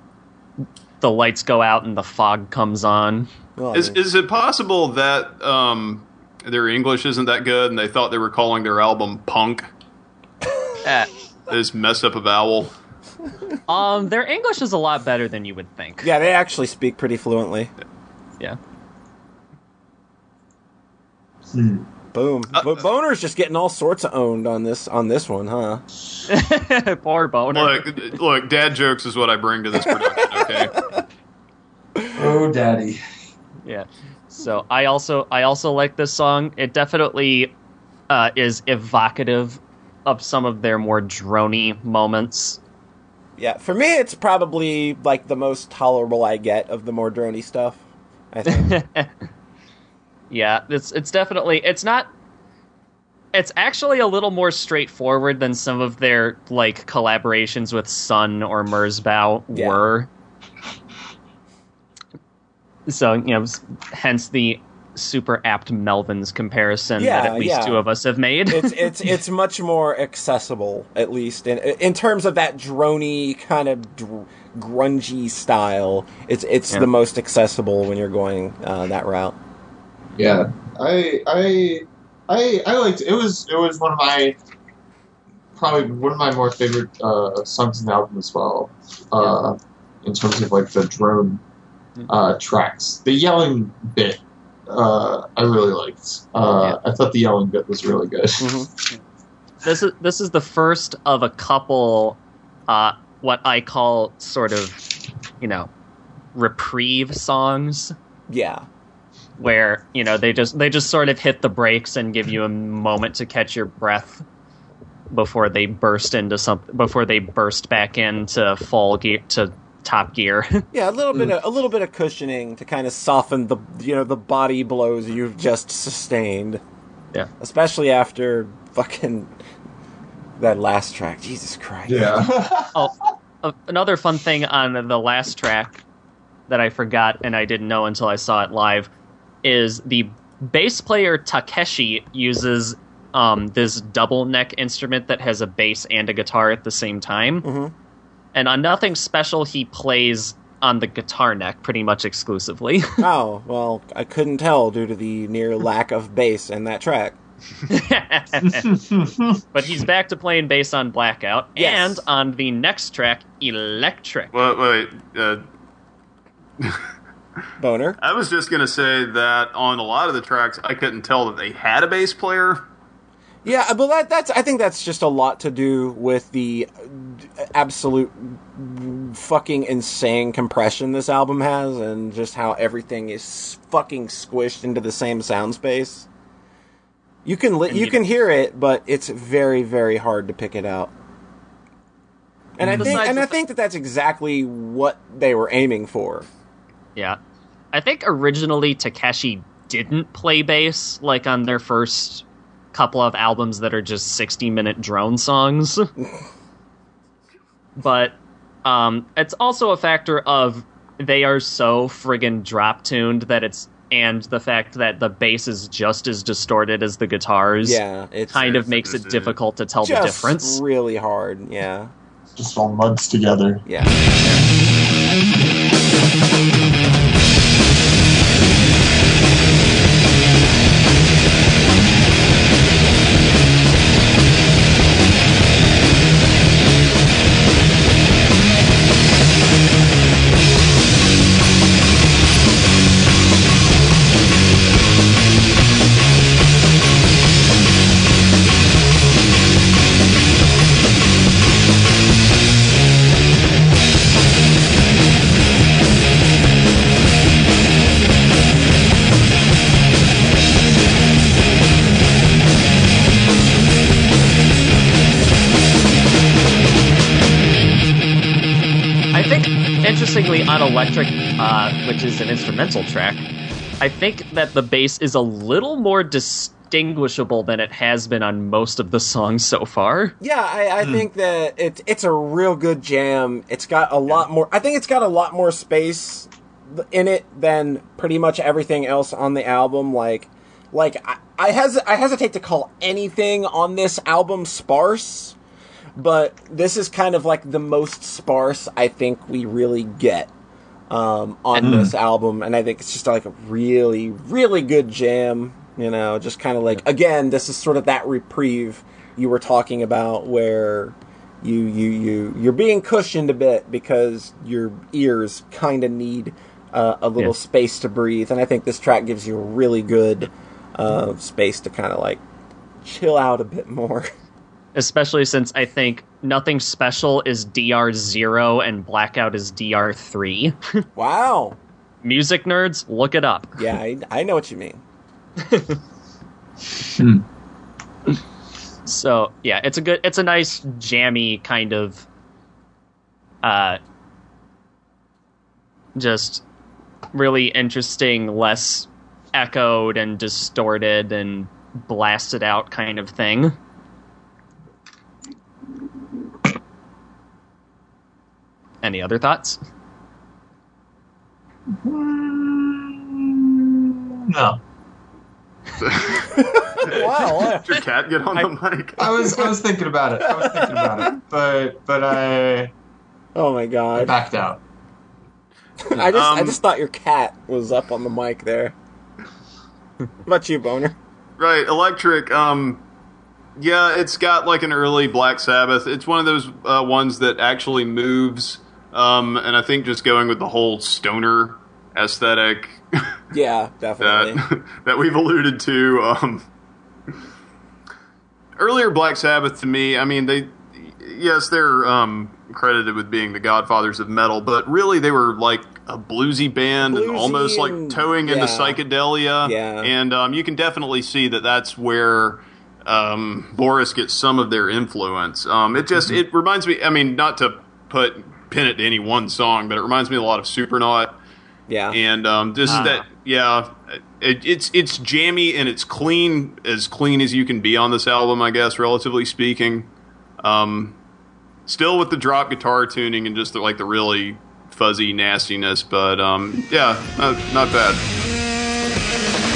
the lights go out and the fog comes on. Well, I Is, mean- is it possible that um, their English isn't that good and they thought they were calling their album Punk? [LAUGHS] this They just messed up a vowel. um, their English is a lot better than you would think. yeah, they actually speak pretty fluently. Yeah. Hmm. Boom. but Boner's just getting all sorts of owned on this on this one, huh? [LAUGHS] Poor boner. Look, look, dad jokes is what I bring to this production. Okay, [LAUGHS] Oh, daddy. Yeah. So I also I also like this song. It definitely uh, is evocative of some of their more drony moments. Yeah, for me, it's probably like the most tolerable I get of the more drony stuff. I think. [LAUGHS] Yeah, it's it's definitely it's not it's actually a little more straightforward than some of their like collaborations with Sunn O))) Merzbow Yeah. were. So, you know, hence the super apt Melvins comparison Yeah, that at least yeah. two of us have made. it's [LAUGHS] it's it's much more accessible, at least in in terms of that drony kind of dr- grungy style. It's it's the most accessible when you're going uh, that route. Yeah, I I I I liked it. Was it was one of my probably one of my more favorite uh, songs in the album as well. Uh, in terms of like the drone uh, tracks, the yelling bit. Uh, I really liked. Uh, I thought the yelling bit was really good. Mhm. this is this is the first of a couple uh what I call sort of you know reprieve songs Yeah, where you know they just they just sort of hit the brakes and give you a moment to catch your breath before they burst into some before they burst back into full gear to top gear [LAUGHS] yeah, a little bit of, a little bit of cushioning to kind of soften the you know the body blows you've just sustained. Yeah. especially after fucking that last track. Jesus Christ. Yeah. [LAUGHS] oh uh, another fun thing on the last track that I forgot and I didn't know until I saw it live is the bass player Takeshi uses um, this double neck instrument that has a bass and a guitar at the same time. Mhm. And on Nothing Special, he plays on the guitar neck pretty much exclusively. [LAUGHS] Oh well, I couldn't tell due to the near lack of bass in that track. [LAUGHS] but he's back to playing bass on Blackout. Yes. And on the next track, Electric. wait, wait. Uh, [LAUGHS] Boner. I was just gonna say that on a lot of the tracks, I couldn't tell that they had a bass player. Yeah, but that, that's I think that's just a lot to do with the absolute fucking insane compression this album has, and just how everything is fucking squished into the same sound space. You can li- you you- can hear it, but it's very very hard to pick it out. And I mm. think Besides and I think that that's exactly what they were aiming for. Yeah. I think originally Takeshi didn't play bass like on their first couple of albums that are just 60 minute drone songs. [LAUGHS] but um, it's also a factor of they are so friggin' drop tuned that it's and the fact that the bass is just as distorted as the guitars Yeah, it's kind of makes it difficult to tell the difference. really hard. Yeah, Just all muds together. yeah. Interestingly, on Electric, uh, which is an instrumental track, I think that the bass is a little more distinguishable than it has been on most of the songs so far. Yeah, I, I think that it's it's a real good jam. It's got a lot more. I think it's got a lot more space in it than pretty much everything else on the album. Like, like I, I hes I hesitate to call anything on this album sparse, but this is kind of like the most sparse I think we really get um, on Mm. this album, and I think it's just like a really, really good jam. You know, just kind of like again, this is sort of that reprieve you were talking about, where you you you you're being cushioned a bit because your ears kind of need uh, a little Yeah. space to breathe, and I think this track gives you a really good uh, space to kind of like chill out a bit more. [LAUGHS] Especially since I think Nothing Special is DR0 and Blackout is DR3. [LAUGHS] wow. Music nerds, look it up. Yeah, I, I know what you mean. So yeah, it's a good, it's a nice jammy kind of, uh, just really interesting, less echoed and distorted and blasted out kind of thing. Any other thoughts? No. [LAUGHS] Wow. Did your cat get on the mic? I was I was thinking about it. I was thinking about it, but but I, oh my god. I backed out. I just I Um, just thought your cat was up on the mic there. What about you, Boner? Right, electric. Um, yeah, it's got like an early Black Sabbath. It's one of those uh, ones that actually moves. Um, and I think just going with the whole stoner aesthetic Yeah, [LAUGHS] definitely. that [LAUGHS] that we've alluded to. Um, earlier Black Sabbath to me, I mean they, yes, they're um, credited with being the godfathers of metal, but really they were like a bluesy band Bluesy and almost like towing into psychedelia. Yeah. and um, you can definitely see that that's where. Um, Boris gets some of their influence. Um, it just it reminds me. I mean, not to put pin it to any one song, but it reminds me a lot of Supernaut yeah. and um, just Ah. that yeah it, it's it's jammy and it's clean as clean as you can be on this album i guess relatively speaking um, still with the drop guitar tuning and just the, like the really fuzzy nastiness but um, yeah not, not bad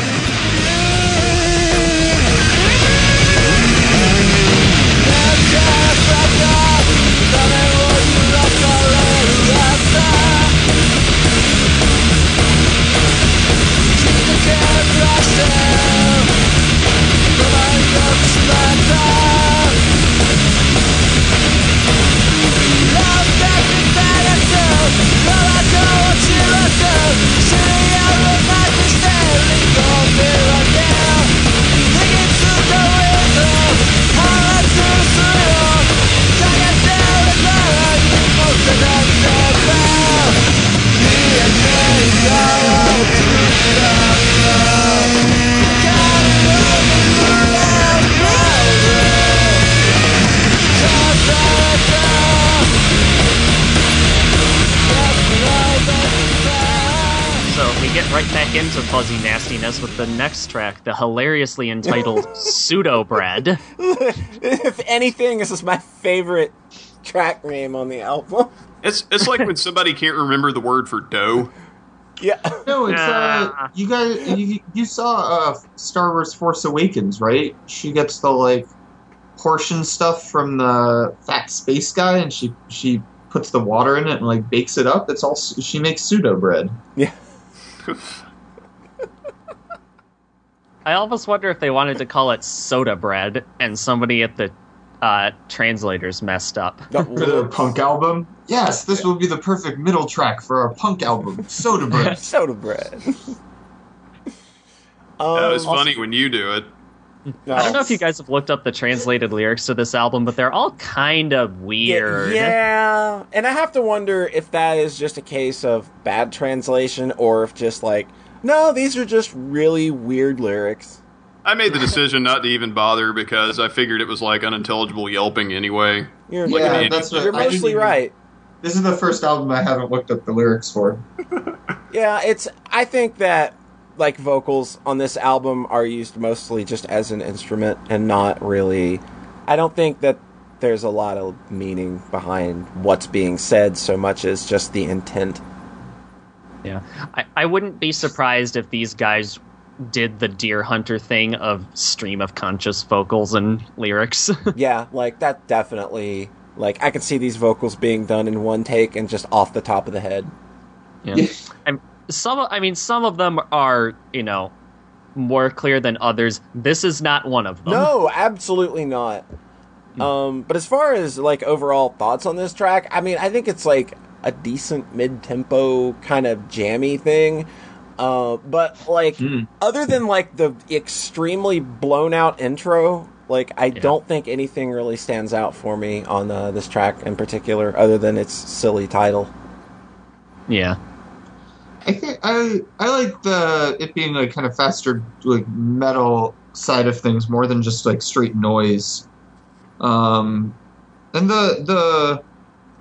with next track, the hilariously entitled [LAUGHS] Pseudo Bread. if anything, this is my favorite track name on the album. It's it's like when somebody can't remember the word for dough. Yeah. No, it's uh, Nah. you guys, you, you saw uh, Star Wars: Force Awakens, right? She gets the like portion stuff from the fat space guy, and she she puts the water in it and like bakes it up. It's all she makes pseudo bread. Yeah. [LAUGHS] I almost wonder if they wanted to call it soda bread and somebody at the uh, translators messed up. For their punk album, yes, this will be the perfect middle track for our punk album, Soda Bread. [LAUGHS] Soda bread. [LAUGHS] um, That was funny when you do it. I don't know if you guys have looked up the translated lyrics to this album, but they're all kind of weird. Yeah, yeah, and I have to wonder if that is just a case of bad translation or if just like, no, these are just really weird lyrics. I made the decision not to even bother because I figured it was like unintelligible yelping anyway. You're, Yeah, an that's what you're mostly even- right. This is the first album I haven't looked up the lyrics for. [LAUGHS] Yeah, it's. I think that like vocals on this album are used mostly just as an instrument and not really. I don't think that there's a lot of meaning behind what's being said so much as just the intent. Yeah. I, I wouldn't be surprised if these guys did the Deerhunter thing of stream of conscious vocals and lyrics. [LAUGHS] yeah, like that definitely. Like I could see these vocals being done in one take and just off the top of the head. yeah. [LAUGHS] I'm, some, I mean, some of them are, you know, more clear than others. This is not one of them. No, absolutely not. Um, but as far as like overall thoughts on this track, I mean, I think it's like a decent mid-tempo kind of jammy thing. Uh, but like Mm. other than like the extremely blown out intro, like I don't think anything really stands out for me on uh, this track in particular, other than its silly title. Yeah. I think I I like the it being like kind of faster like metal side of things more than just like straight noise. Um, and the the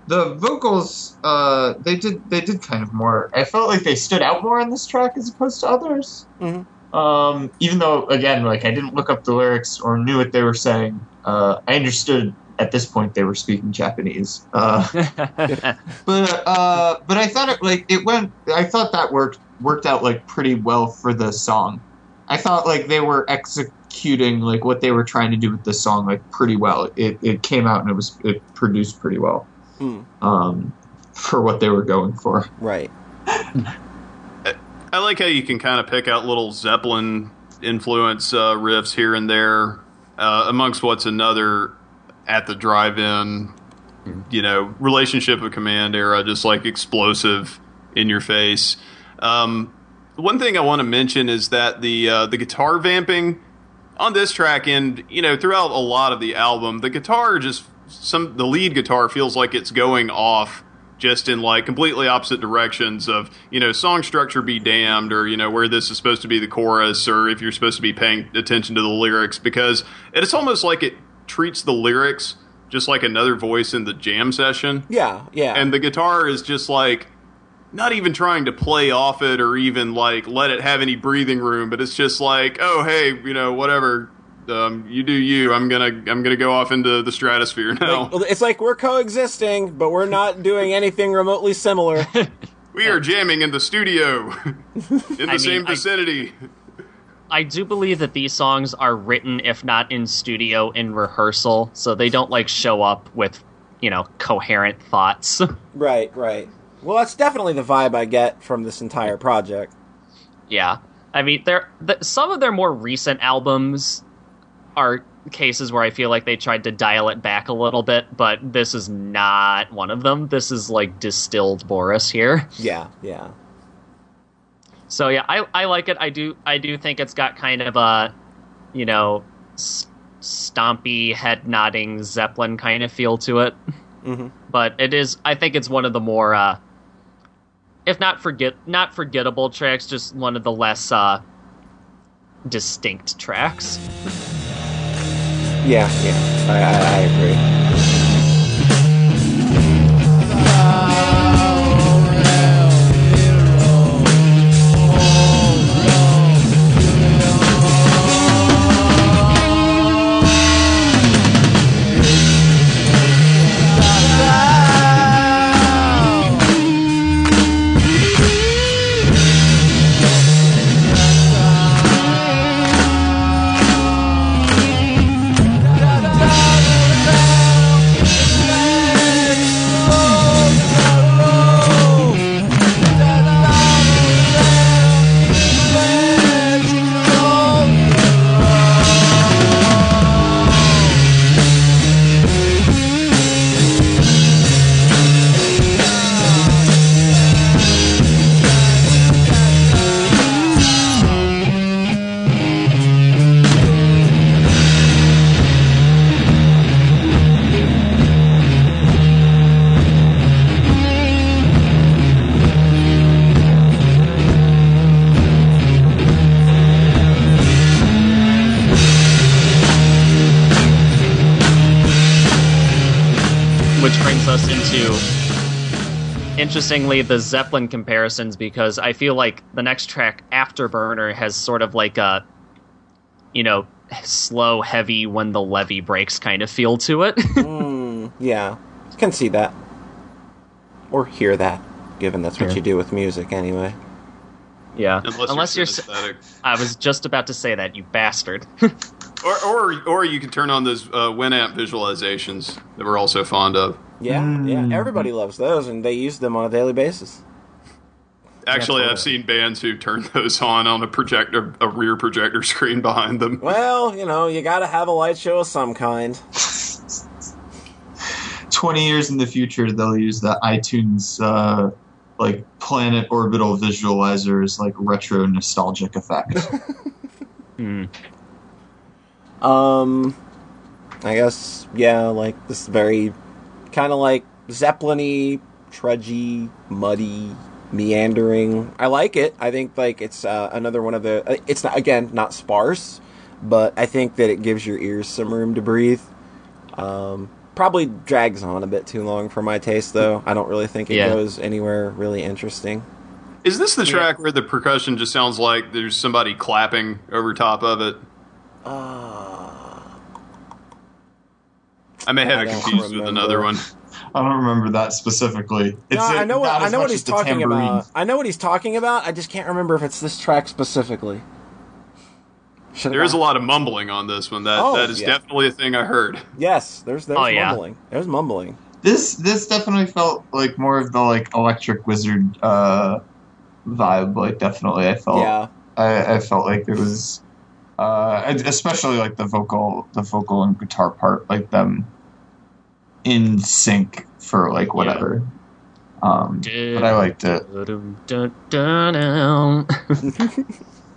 the vocals uh they did they did kind of more. I felt like they stood out more on this track as opposed to others. Mhm. Um, even though again like I didn't look up the lyrics or knew what they were saying. Uh, I understood at this point they were speaking Japanese. Uh, [LAUGHS] but uh, but I thought it like it went. I thought that worked worked out like pretty well for the song. I thought like they were executing like what they were trying to do with the song like pretty well. It it came out and it was it produced pretty well. Hmm. Um, for what they were going for. Right. I like how you can kind of pick out little Zeppelin influence uh, riffs here and there, uh, amongst what's another at the drive-in, you know, relationship of command era, just like explosive in your face. Um, one thing I want to mention is that the uh, the guitar vamping on this track and you know throughout a lot of the album, the guitar just some the lead guitar feels like it's going off just in like completely opposite directions of you know song structure be damned or you know where this is supposed to be the chorus or if you're supposed to be paying attention to the lyrics because it's almost like it treats the lyrics just like another voice in the jam session Yeah. Yeah. and the guitar is just like not even trying to play off it or even like let it have any breathing room but it's just like oh hey you know whatever um, you do you i'm gonna i'm gonna go off into the stratosphere now Like, it's like we're coexisting, but we're not doing anything remotely similar. [LAUGHS] we are jamming in the studio [LAUGHS] in the I same mean, vicinity I do believe that these songs are written, if not in studio, in rehearsal, so they don't like show up with, you know, coherent thoughts. [LAUGHS] right. Right. Well, that's definitely the vibe I get from this entire project. yeah, I mean, there the, some of their more recent albums are cases where I feel like they tried to dial it back a little bit, but this is not one of them. This is like distilled Boris here. Yeah. Yeah. So yeah, I I like it. I do I do think it's got kind of a, you know, stompy head nodding Zeppelin kind of feel to it. Mhm. But it is I think it's one of the more uh if not forget not forgettable tracks, just one of the less uh distinct tracks. Yeah. Yeah. I, I, I agree. Interestingly the Zeppelin comparisons because I feel like the next track Afterburner has sort of like a you know slow heavy when the levee breaks kind of feel to it. [LAUGHS] Mm, yeah, can see that or hear that, given that's what Yeah. you do with music anyway. yeah. Unless, you're, you're. I was just about to say that you bastard. [LAUGHS] Or, or, or you can turn on those uh, Winamp visualizations that we're also fond of. Yeah, Mm. yeah, everybody loves those, and they use them on a daily basis. Actually. I've seen bands who turn [LAUGHS] those on on a projector, a rear projector screen behind them. Well, you know, you got to have a light show of some kind. [LAUGHS] 20 years in the future, they'll use the iTunes, uh, like, planet orbital visualizer as, like, retro nostalgic effect. [LAUGHS] Hmm. Um, I guess yeah, like this very kind of like Zeppelin-y, trudgy, muddy, meandering. I like it. I think like it's uh, another one of the. uh, It's not again not sparse, but I think that it gives your ears some room to breathe. Um, probably drags on a bit too long for my taste, though. I don't really think it Yeah. goes anywhere really interesting. Is this the track where the percussion just sounds like there's somebody clapping over top of it? Uh, I may have I it don't confused with another one. I don't remember that specifically. It's no, I know what I know what he's talking tambourine. about. I know what he's talking about. I just can't remember if it's this track specifically. Should There is a lot of mumbling on this one. That Oh, that is yeah. definitely a thing I heard. Yes, there's there's Oh, yeah. mumbling. There's mumbling. This this definitely felt like more of the like electric wizard uh, vibe. Like definitely, I felt Yeah. I, I felt like it was, uh, especially like the vocal the vocal and guitar part, like them in sync for like whatever. Um, but I liked it.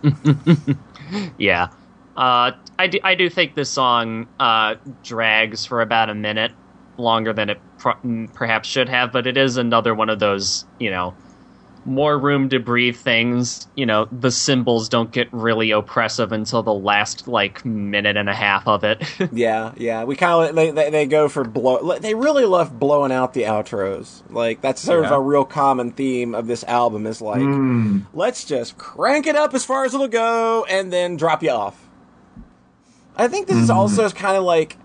[LAUGHS] yeah. Uh, I, do, I do think this song uh, drags for about a minute longer than it pro- mm, perhaps should have, but it is another one of those, you know, more room to breathe things. You know, the cymbals don't get really oppressive until the last, like, minute and a half of it. [LAUGHS] Yeah, yeah. We kind of they, they they go for blow. They really love blowing out the outros. Like that's sort of a real common theme of this album. Is like Mm. let's just crank it up as far as it'll go and then drop you off. I think this is also kind of like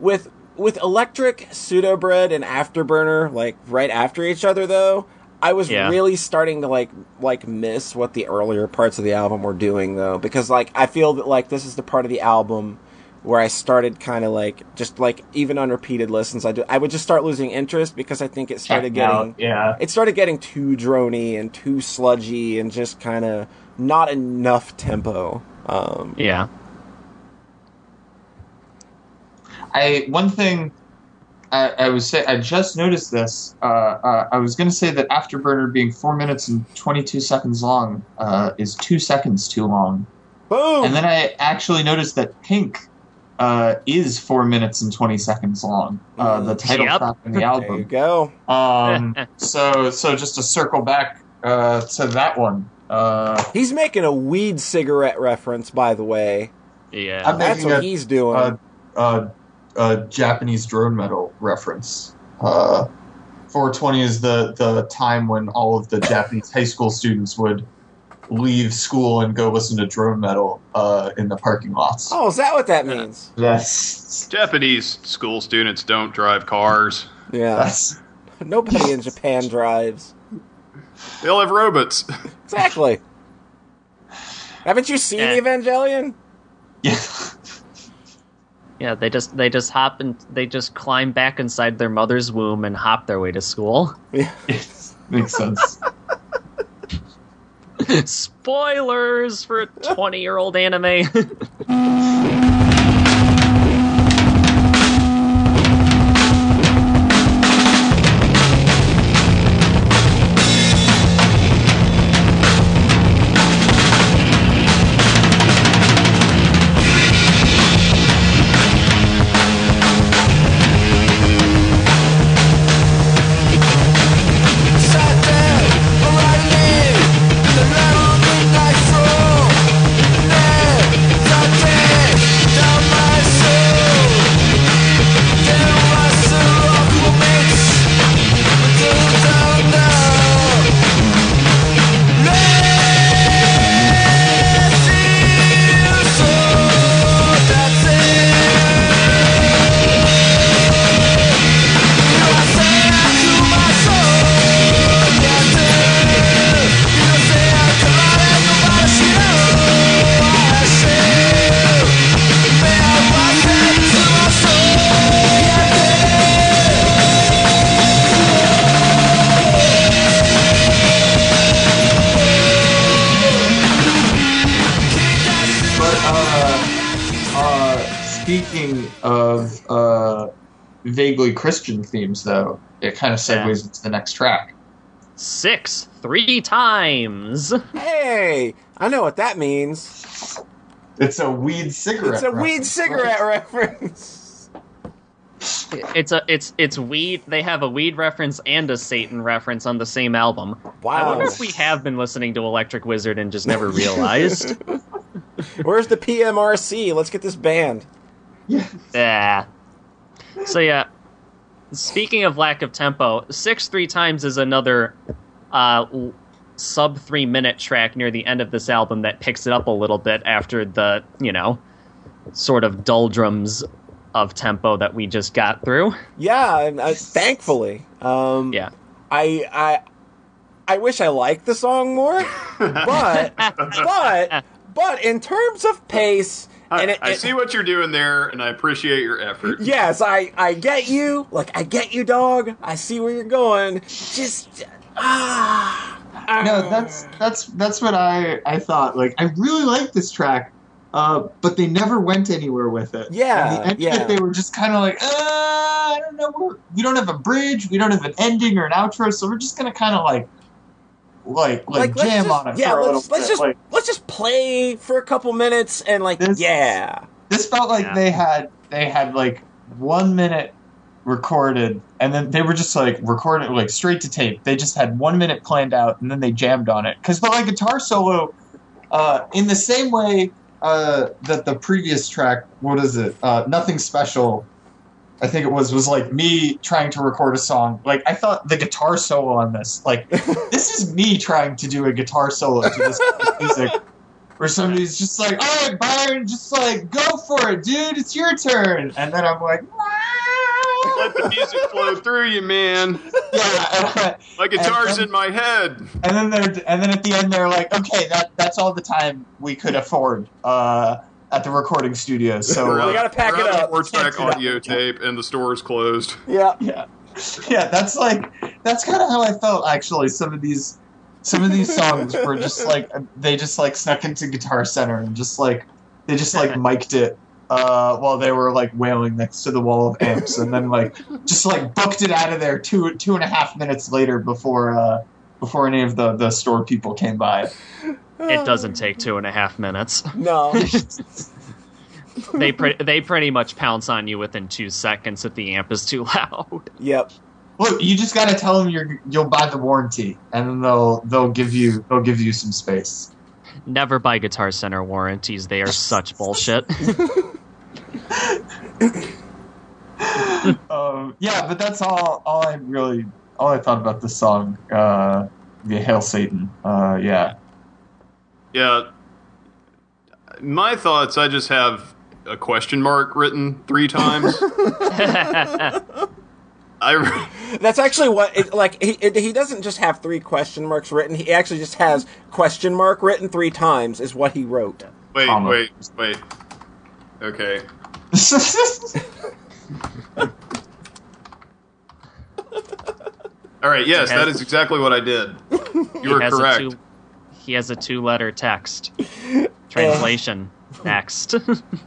with with electric pseudo bread and afterburner like right after each other though. I was Yeah. really starting to like like miss what the earlier parts of the album were doing though because like I feel that like this is the part of the album where I started kind of like just like even on repeated listens I do I would just start losing interest because I think it started Checking out, getting yeah. it started getting too drony and too sludgy and just kind of not enough tempo. Um, yeah. I one thing I, I was say I just noticed this. Uh, uh, I was going to say that Afterburner being four minutes and twenty two seconds long uh, is two seconds too long, boom! and then I actually noticed that Pink uh, is four minutes and twenty seconds long. Uh, the title Yep. track in the album. there you go. Um, [LAUGHS] so so just to circle back uh, to that one. Uh, He's making a weed cigarette reference, by the way. Yeah. I'm That's what a- he's doing. Uh, Japanese drone metal reference. Uh, 420 is the, the time when all of the Japanese high school students would leave school and go listen to drone metal uh, in the parking lots. oh, is that what that means? Yes. Japanese school students don't drive cars. Yeah. That's, [LAUGHS] Nobody in Japan [LAUGHS] drives. They all have robots. Exactly. [LAUGHS] Haven't you seen Eh. Evangelion? yeah. Yeah, they just they just hop and they just climb back inside their mother's womb and hop their way to school. Yeah. [LAUGHS] Makes sense. [LAUGHS] Spoilers for a twenty-year-old anime. [LAUGHS] Christian themes, though, it kind of segues Yeah. into the next track. Six, three times. Hey, I know what that means. It's a weed cigarette. It's a weed cigarette [LAUGHS] reference. It's a it's it's weed. They have a weed reference and a Satan reference on the same album. Wow! I Wow. wonder if we have been listening to Electric Wizard and just never realized. [LAUGHS] Where's the PMRC? Let's get this banned. Yeah. yeah. So yeah. Speaking of lack of tempo, six three times is another uh, sub three minute track near the end of this album that picks it up a little bit after the you know sort of doldrums of tempo that we just got through. Yeah, and, uh, thankfully. Um, Yeah. I I I wish I liked the song more, [LAUGHS] but but but in terms of pace, I, it, I it- see what you're doing there, and I appreciate your effort. Yes, I I get you. Like I get you, dog. I see where you're going. Just ah. No, that's that's that's what I I thought. Like I really like this track, uh, but they never went anywhere with it. Yeah, And the end yeah. it, they were just kind of like, uh, I don't know. We're, we don't have a bridge. We don't have an ending or an outro, so we're just gonna kind of like, like, like, let's jam just, on it yeah, for let's little let's bit. just like let's just play for a couple minutes and like This- yeah. this felt like Yeah. they had they had like one minute recorded and then they were just like recorded like straight to tape they just had one minute planned out and then they jammed on it because the like guitar solo uh, in the same way uh, that the previous track what is it uh, nothing special i think it was was like me trying to record a song like i thought the guitar solo on this like [LAUGHS] this is me trying to do a guitar solo to this [LAUGHS] music where somebody's just like, all right, Byron, just like go for it, dude. It's your turn. And then I'm like, Let the music flow through you, man. [LAUGHS] yeah. My guitar's And- in my head. And then they're and then at the end they're like, okay, that that's all the time we could afford uh, at the recording studio. So We're uh, gotta pack we're it on up. Four track Yeah. audio tape, and the store's closed. Yeah. yeah, yeah. That's like that's kind of how I felt actually. Some of these some of these songs were just [LAUGHS] like they just like snuck into Guitar Center and just like they just like mic'd it uh, while they were like wailing next to the wall of amps, and then like just like booked it out of there two two and a half minutes later before uh, before any of the the store people came by. It doesn't take two and a half minutes. No. [LAUGHS] [LAUGHS] They pre- they pretty much pounce on you within two seconds if the amp is too loud. yep. Look, you just got to tell them you're you'll buy the warranty, and then they'll they'll give you they'll give you some space. Never buy Guitar Center warranties; they are such [LAUGHS] bullshit. um, yeah, but that's all. All I really, all I thought about this song, uh, the Hail Satan. Uh, yeah, Yeah. My thoughts, I just have a question mark written three times. [LAUGHS] I, That's actually what it, like he it, he doesn't just have three question marks written. He actually just has question mark written three times is what he wrote. wait, Comma. wait, wait. Okay. [LAUGHS] All right, yes, Okay. that is exactly what I did. You were has correct. A two, he has a two-letter text [LAUGHS] translation. Next. [LAUGHS]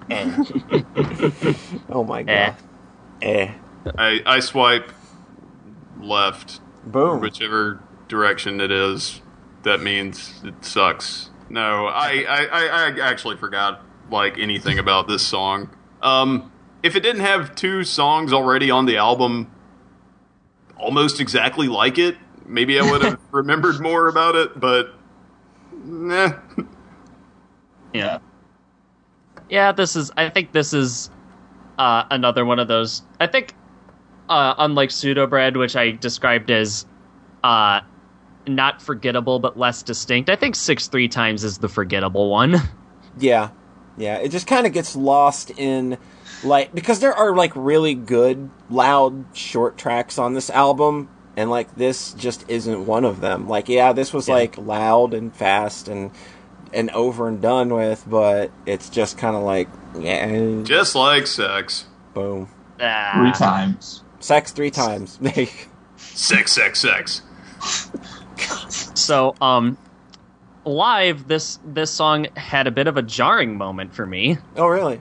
[LAUGHS] Oh my Eh. god. Eh. I, I swipe left, Boom. whichever direction it is. That means it sucks. No, I, I, I, I actually forgot like anything about this song. Um, if it didn't have two songs already on the album, almost exactly like it, maybe I would have remembered more about it. But nah. Yeah. Yeah, this is. I think this is uh, another one of those. I think, uh, unlike pseudo bread, which I described as uh, not forgettable but less distinct, I think six three times is the forgettable one. [LAUGHS] Yeah. Yeah, it just kind of gets lost in like because there are like really good loud short tracks on this album and like this just isn't one of them. Like yeah, this was Yeah. like loud and fast and and over and done with, but it's just kind of like yeah, Just like sex. boom. three Ah. times. Sex three times. [LAUGHS] Sex, sex, sex. So, um, live this this song had a bit of a jarring moment for me oh really?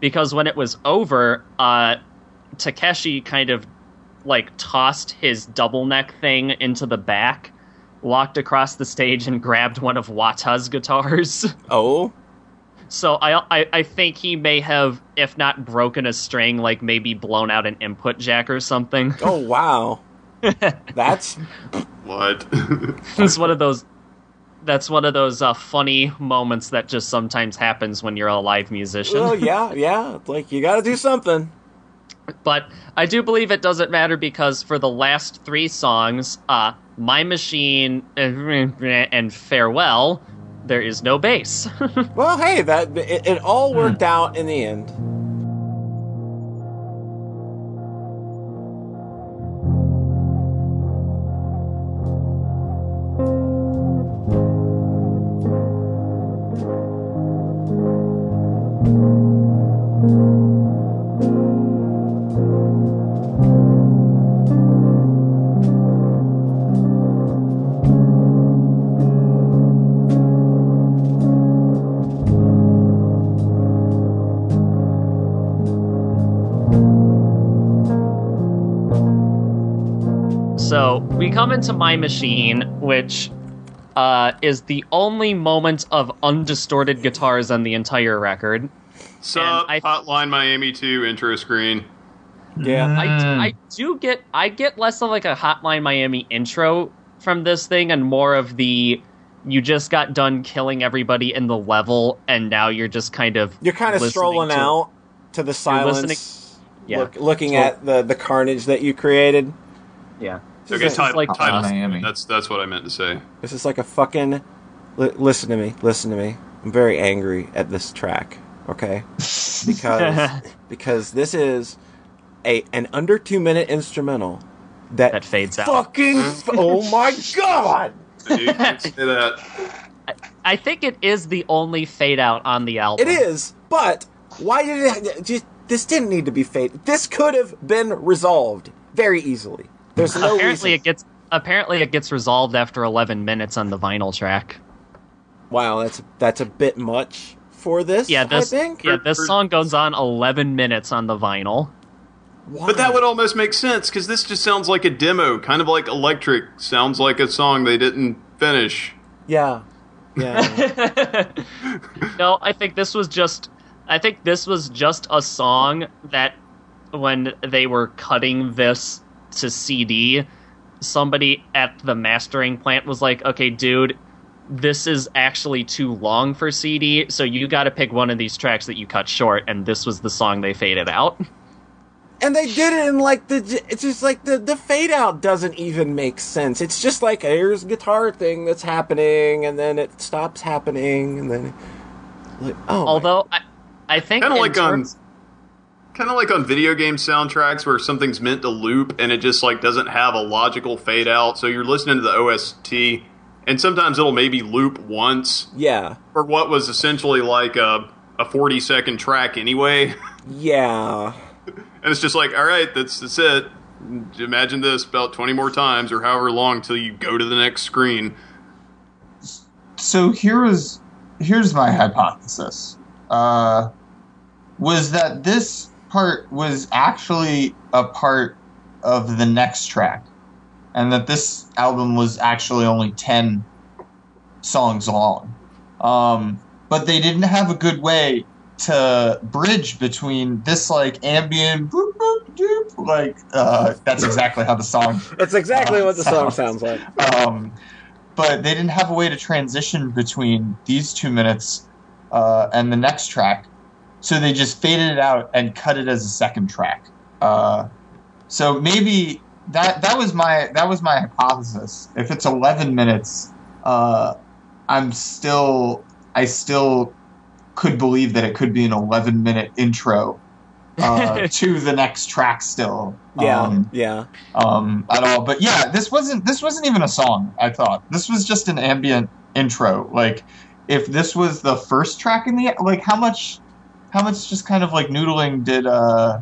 because when it was over, uh, Takeshi kind of like tossed his double neck thing into the back, walked across the stage, and grabbed one of Wata's guitars. [LAUGHS] Oh, So I, I I think he may have, if not broken a string, like maybe blown out an input jack or something. oh wow. [LAUGHS] That's What? [LAUGHS] it's one of those. That's one of those uh, funny moments that just sometimes happens when you're a live musician. well, yeah, yeah. It's Like you got to do something. But I do believe it doesn't matter because for the last three songs, uh, My Machine and Farewell, there is no bass. [LAUGHS] Well, hey, that it, it all worked out in the end. Come into My Machine, which uh, is the only moment of undistorted guitars on the entire record. Sup, I- Hotline Miami 2 intro screen. Yeah. I, I do get I get less of like a Hotline Miami intro from this thing and more of the you just got done killing everybody in the level and now you're just kind of You're kind of strolling to- out to the silence, listening- Yeah. look, looking So- at the the carnage that you created. Yeah. Okay, is title, like, title. uh, Miami. That's that's what I meant to say. This is like a fucking. Li- listen to me. Listen to me. I'm very angry at this track. Okay, [LAUGHS] because [LAUGHS] because this is a an under two minute instrumental that, That fades out. fucking. oh my [LAUGHS] god! You can say that. I think it is the only fade out on the album. It is, but why did it? Just, this didn't need to be fade. This could have been resolved very easily. There's no apparently reason. it gets apparently it gets resolved after 11 minutes on the vinyl track. Wow, that's that's a bit much for this. Yeah, this I think. yeah, this song goes on 11 minutes on the vinyl. But that would almost make sense because this just sounds like a demo, kind of like Electric sounds like a song they didn't finish. Yeah, yeah. [LAUGHS] No, I think this was just I think this was just a song that when they were cutting this to CD, somebody at the mastering plant was like, "Okay, dude, this is actually too long for CD, so you got to pick one of these tracks that you cut short." And this was the song they faded out. [LAUGHS] and they did it in like the. It's just like the the fade out doesn't even make sense. It's just like here's a guitar thing that's happening, and then it stops happening, and then like oh. Although I, I think Kind of in like on, terms- kind of like on video game soundtracks where something's meant to loop and it just like doesn't have a logical fade out. So you're listening to the OST, and sometimes it'll maybe loop once yeah, for what was essentially like a a 40 second track anyway. [LAUGHS] yeah. And it's just like, all right, that's that's it. Imagine this about 20 more times or however long till you go to the next screen. so here is here's my hypothesis uh, was that this part was actually a part of the next track and that this album was actually only 10 songs long um, but they didn't have a good way to bridge between this like ambient boop, boop, doop, like uh, that's exactly how the song [LAUGHS] That's exactly Uh, what the song sounds- sounds like. um, but they didn't have a way to transition between these two minutes uh, and the next track, so they just faded it out and cut it as a second track. Uh, so maybe that that was my that was my hypothesis. If it's eleven minutes, uh, I'm still I still could believe that it could be an eleven minute intro uh, [LAUGHS] to the next track. Still, Yeah, Um, yeah. um, at all. But yeah, this wasn't this wasn't even a song. I thought this was just an ambient intro. Like if this was the first track in the like, how much how much just kind of like noodling did uh,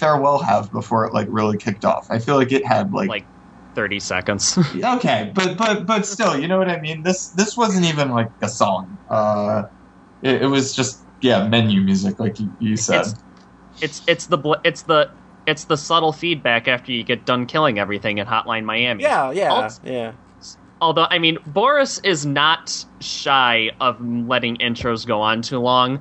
farewell have before it like really kicked off? I feel like it had like. like 30 seconds. [LAUGHS] okay, but but but still, you know what I mean. This this wasn't even like a song. Uh, it, it was just yeah menu music, like you, you said. It's- It's it's the bl- it's the it's the subtle feedback after you get done killing everything in Hotline Miami. Yeah, yeah, Alt- yeah. Although I mean, Boris is not shy of letting intros go on too long.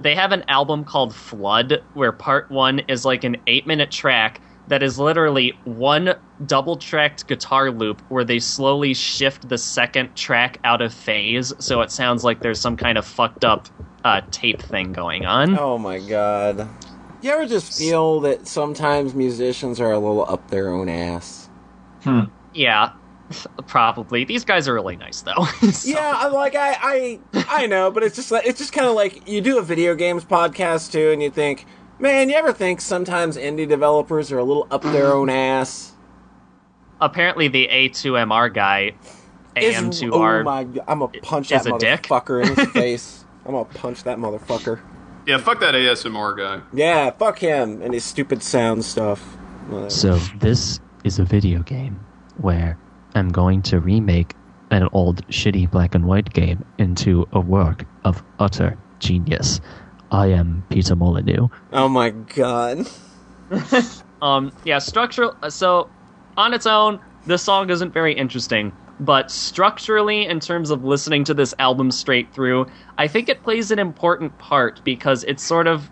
They have an album called Flood, where part one is like an eight minute track that is literally one double tracked guitar loop where they slowly shift the second track out of phase so it sounds like there's some kind of fucked up uh, tape thing going on. Oh my god. You ever just feel that sometimes musicians are a little up their own ass? Yeah, probably. These guys are really nice though. [LAUGHS] So- Yeah, I'm like I, I, I know, but it's just like it's just kind of like you do a video games podcast too, and you think, man, you ever think sometimes indie developers are a little up their own ass? Apparently, the A2MR guy, AM2R. oh my, god, I'm gonna punch is that a dick. motherfucker in his [LAUGHS] face. I'm gonna punch that motherfucker. Yeah, fuck that ASMR guy. Yeah, fuck him and his stupid sound stuff. Whatever. So this is a video game where I'm going to remake an old shitty black and white game into a work of utter genius. I am Peter Molyneux. Oh my god. [LAUGHS] Um, yeah, structural. So, on its own, this song isn't very interesting. But structurally, in terms of listening to this album straight through, I think it plays an important part because it's sort of.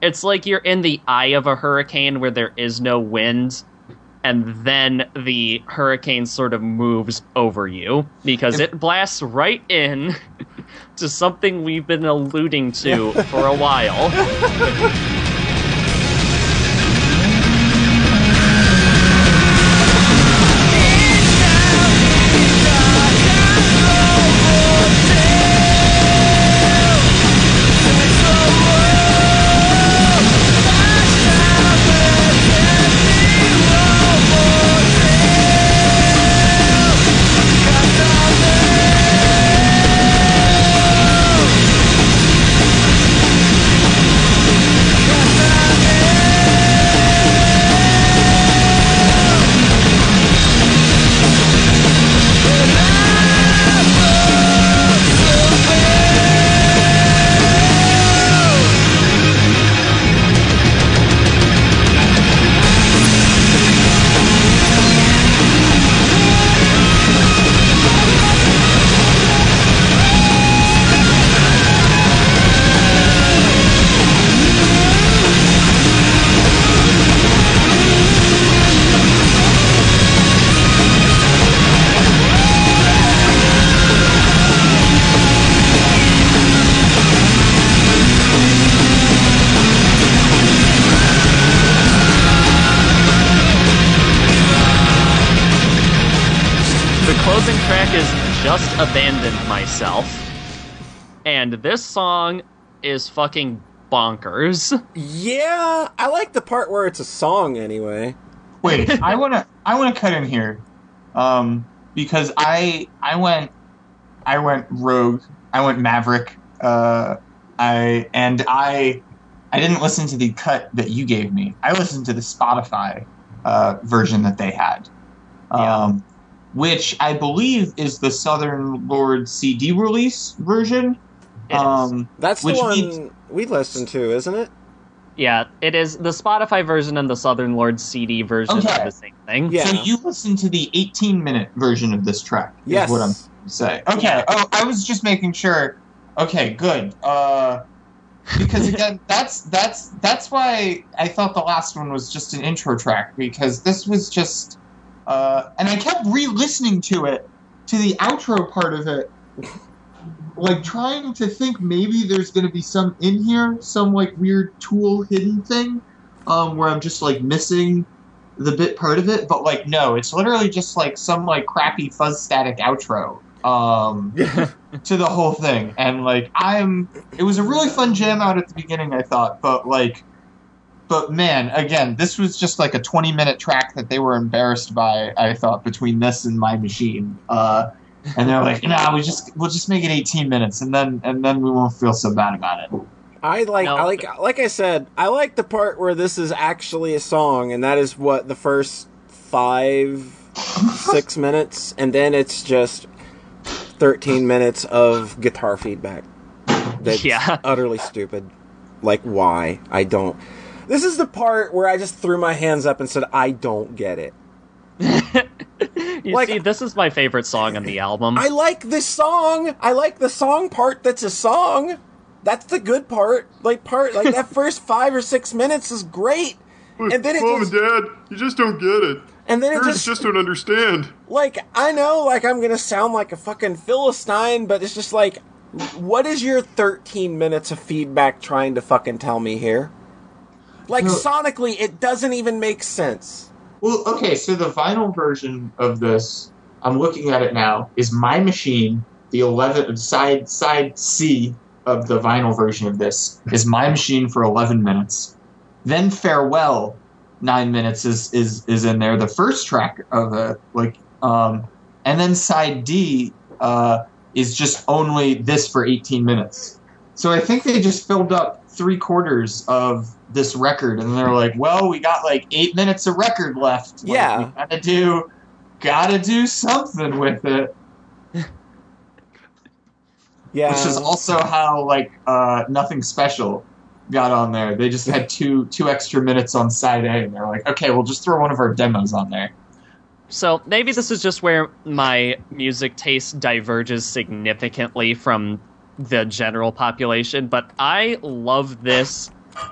It's like you're in the eye of a hurricane where there is no wind, and then the hurricane sort of moves over you because it blasts right in [LAUGHS] to something we've been alluding to for a while. [LAUGHS] Abandoned Myself. And this song is fucking bonkers. Yeah, I like the part where it's a song anyway. Wait, [LAUGHS] I wanna I wanna cut in here, um, because I I went I went rogue. I went maverick. Uh, I and I I didn't listen to the cut that you gave me. I listened to the Spotify uh, version that they had, um, which I believe is the Southern Lord CD release version. It is. Um, That's Which the one means- we listened to, isn't it? Yeah, it is the Spotify version and the Southern Lord CD version Okay. are the same thing. Yeah. So you listened to the 18 minute version of this track. Is Yes. what I'm saying. Okay. Yeah. Oh, I was just making sure. Okay, good. Uh, because again, [LAUGHS] that's that's that's why I thought the last one was just an intro track because this was just, uh, and I kept re-listening to it, to the outro part of it, like trying to think maybe there's going to be some in here, some like weird tool hidden thing, um, where I'm just like missing the bit part of it, but like no, it's literally just like some like crappy fuzz static outro um [LAUGHS] to the whole thing. And like I'm it was a really fun jam out at the beginning, I thought, but like but man, again, this was just like a 20 minute track that they were embarrassed by, I thought, between this and my machine. Uh and they're like, nah, we just we'll just make it 18 minutes and then and then we won't feel so bad about it. I like No. I like like I said, I like the part where this is actually a song and that is what the first 5 [LAUGHS] 6 minutes and then it's just 13 minutes of guitar feedback. That's [LAUGHS] Yeah. utterly stupid. Like, why? I don't. This is the part where I just threw my hands up and said, I don't get it. [LAUGHS] You Like- see, this is my favorite song on the album. I like this song. I like the song part that's a song. That's the good part. Like, part, like, that [LAUGHS] first five or six minutes is great. And then it Mom just, and Dad, you just don't get it. and then it Parents just, just don't understand. like, I know, like, I'm gonna sound like a fucking Philistine, but it's just like, what is your 13 minutes of feedback trying to fucking tell me here? Like, sonically, it doesn't even make sense. Well, okay, so the vinyl version of this, I'm looking at it now, is My Machine, the 11 side side C of the vinyl version of this is My Machine for 11 minutes. Then Farewell, 9 minutes is is is in there, the first track of it, like um and then side D uh is just only this for 18 minutes. So I think they just filled up three quarters of this record, and they're like, "Well, we got like eight minutes of record left. Like, Yeah. we gotta do, gotta do something with it." [LAUGHS] Yeah. Which is also how like uh, nothing special got on there. They just had [LAUGHS] two two extra minutes on side A, and they're like, "Okay, we'll just throw one of our demos on there." So maybe this is just where my music taste diverges significantly from the general population, but I love this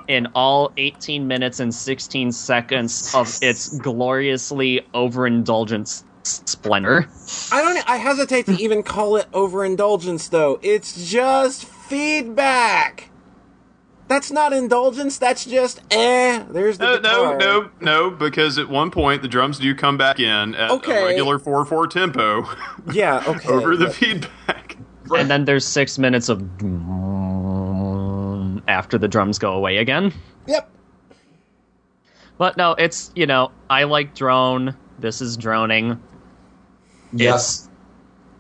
in all 18 minutes and 16 seconds of its gloriously overindulgent s- splendor. I don't. I hesitate to even call it overindulgence, though. It's just feedback. That's not indulgence. That's just eh. There's the No, no, guitar. no, no, because at one point the drums do come back in at Okay. a regular 4 4 tempo Yeah. [LAUGHS] Okay. over the but- feedback. And then there's six minutes of after the drums go away again. Yep. But no, it's, you know, I like drone. This is droning. Yes.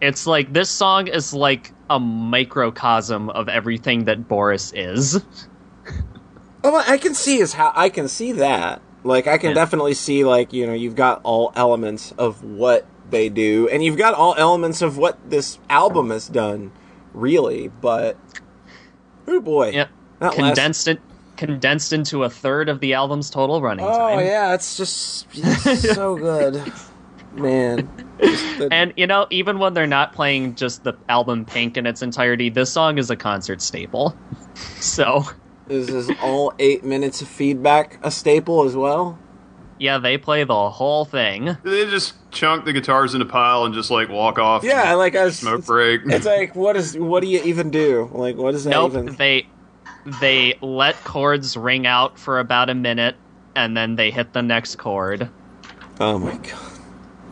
It's like this song is like a microcosm of everything that Boris is. Oh, I can see is how I can see that. Like I can Yeah. definitely see like you know you've got all elements of what they do, and you've got all elements of what this album has done, really. But oh boy, Yep. that last- condensed it condensed into a third of the album's total running Oh time. Oh yeah, it's just it's so [LAUGHS] good, man. The- And you know, even when they're not playing just the album Pink in its entirety, this song is a concert staple. [LAUGHS] So, Is is all eight minutes of feedback a staple as well? Yeah, they play the whole thing. They just chunk the guitars in a pile and just like walk off. Yeah, like I was, smoke break. It's like what is what do you even do? Like what is that Nope, even? they they let chords ring out for about a minute and then they hit the next chord Oh my god.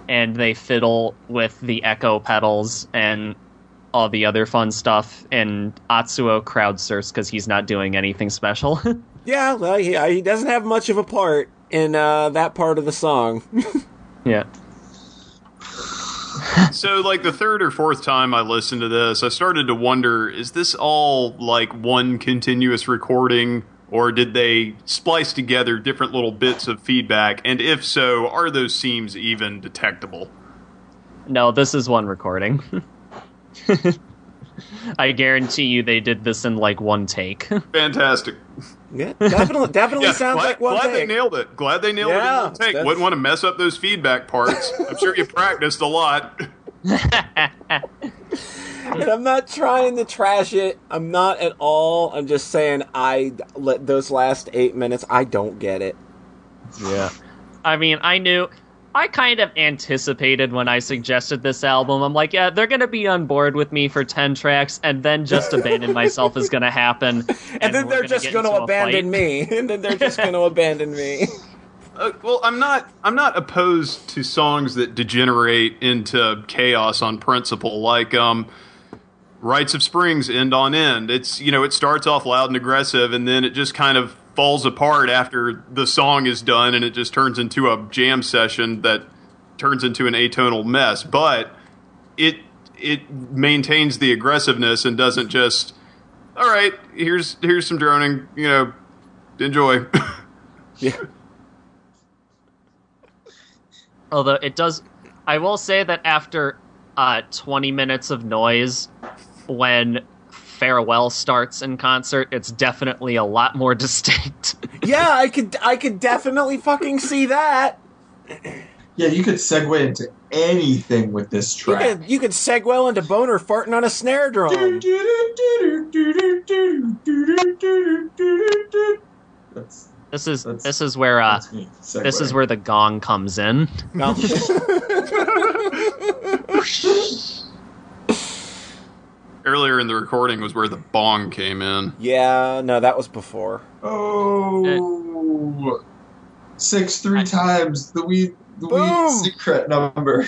and they fiddle with the echo pedals and all the other fun stuff and Atsuo crowd surfs because he's not doing anything special. [LAUGHS] Yeah, well, he, uh, he doesn't have much of a part in uh, that part of the song. [LAUGHS] yeah. [LAUGHS] So, like the third or fourth time I listened to this, I started to wonder: is this all like one continuous recording, or did they splice together different little bits of feedback? And if so, are those seams even detectable? No, this is one recording. [LAUGHS] I guarantee you they did this in like one take. Fantastic. Yeah, definitely, [LAUGHS] definitely Yeah, sounds glad, like one glad they nailed it. Glad they nailed Yeah, it in one take. that's- Wouldn't want to mess up those feedback parts. I'm sure you practiced a lot. [LAUGHS] And I'm not trying to trash it. I'm not at all. I'm just saying I let those last eight minutes. I don't get it. Yeah. I mean, I knew. I kind of anticipated when I suggested this album. I'm like, yeah, they're going to be on board with me for 10 tracks, and then Just Abandon Myself is going to happen. And, [LAUGHS] And, then they're gonna just going to abandon me. [LAUGHS] And then they're just going [LAUGHS] to abandon me. Uh, well, I'm not. I'm not opposed to songs that degenerate into chaos on principle, like um, "Rites of Springs" end on end. It's you know it starts off loud and aggressive, and then it just kind of falls apart after the song is done, and it just turns into a jam session that turns into an atonal mess. But it it maintains the aggressiveness and doesn't just. All right, here's here's some droning. You know, enjoy. [LAUGHS] yeah. Although it does, I will say that after uh, 20 minutes of noise, when farewell starts in concert, it's definitely a lot more [LAUGHS] distinct. Yeah, I could I could definitely fucking see that. Yeah, you could segue into anything with this You track. could you could segue into Boner farting on a snare drum. That's, this is That's- this is where uh this is where the gong comes in. [LAUGHS] [LAUGHS] No. Earlier in the recording was where the bong came in. yeah, no, that was before. Oh, six three times the weed the Boom. weed secret number.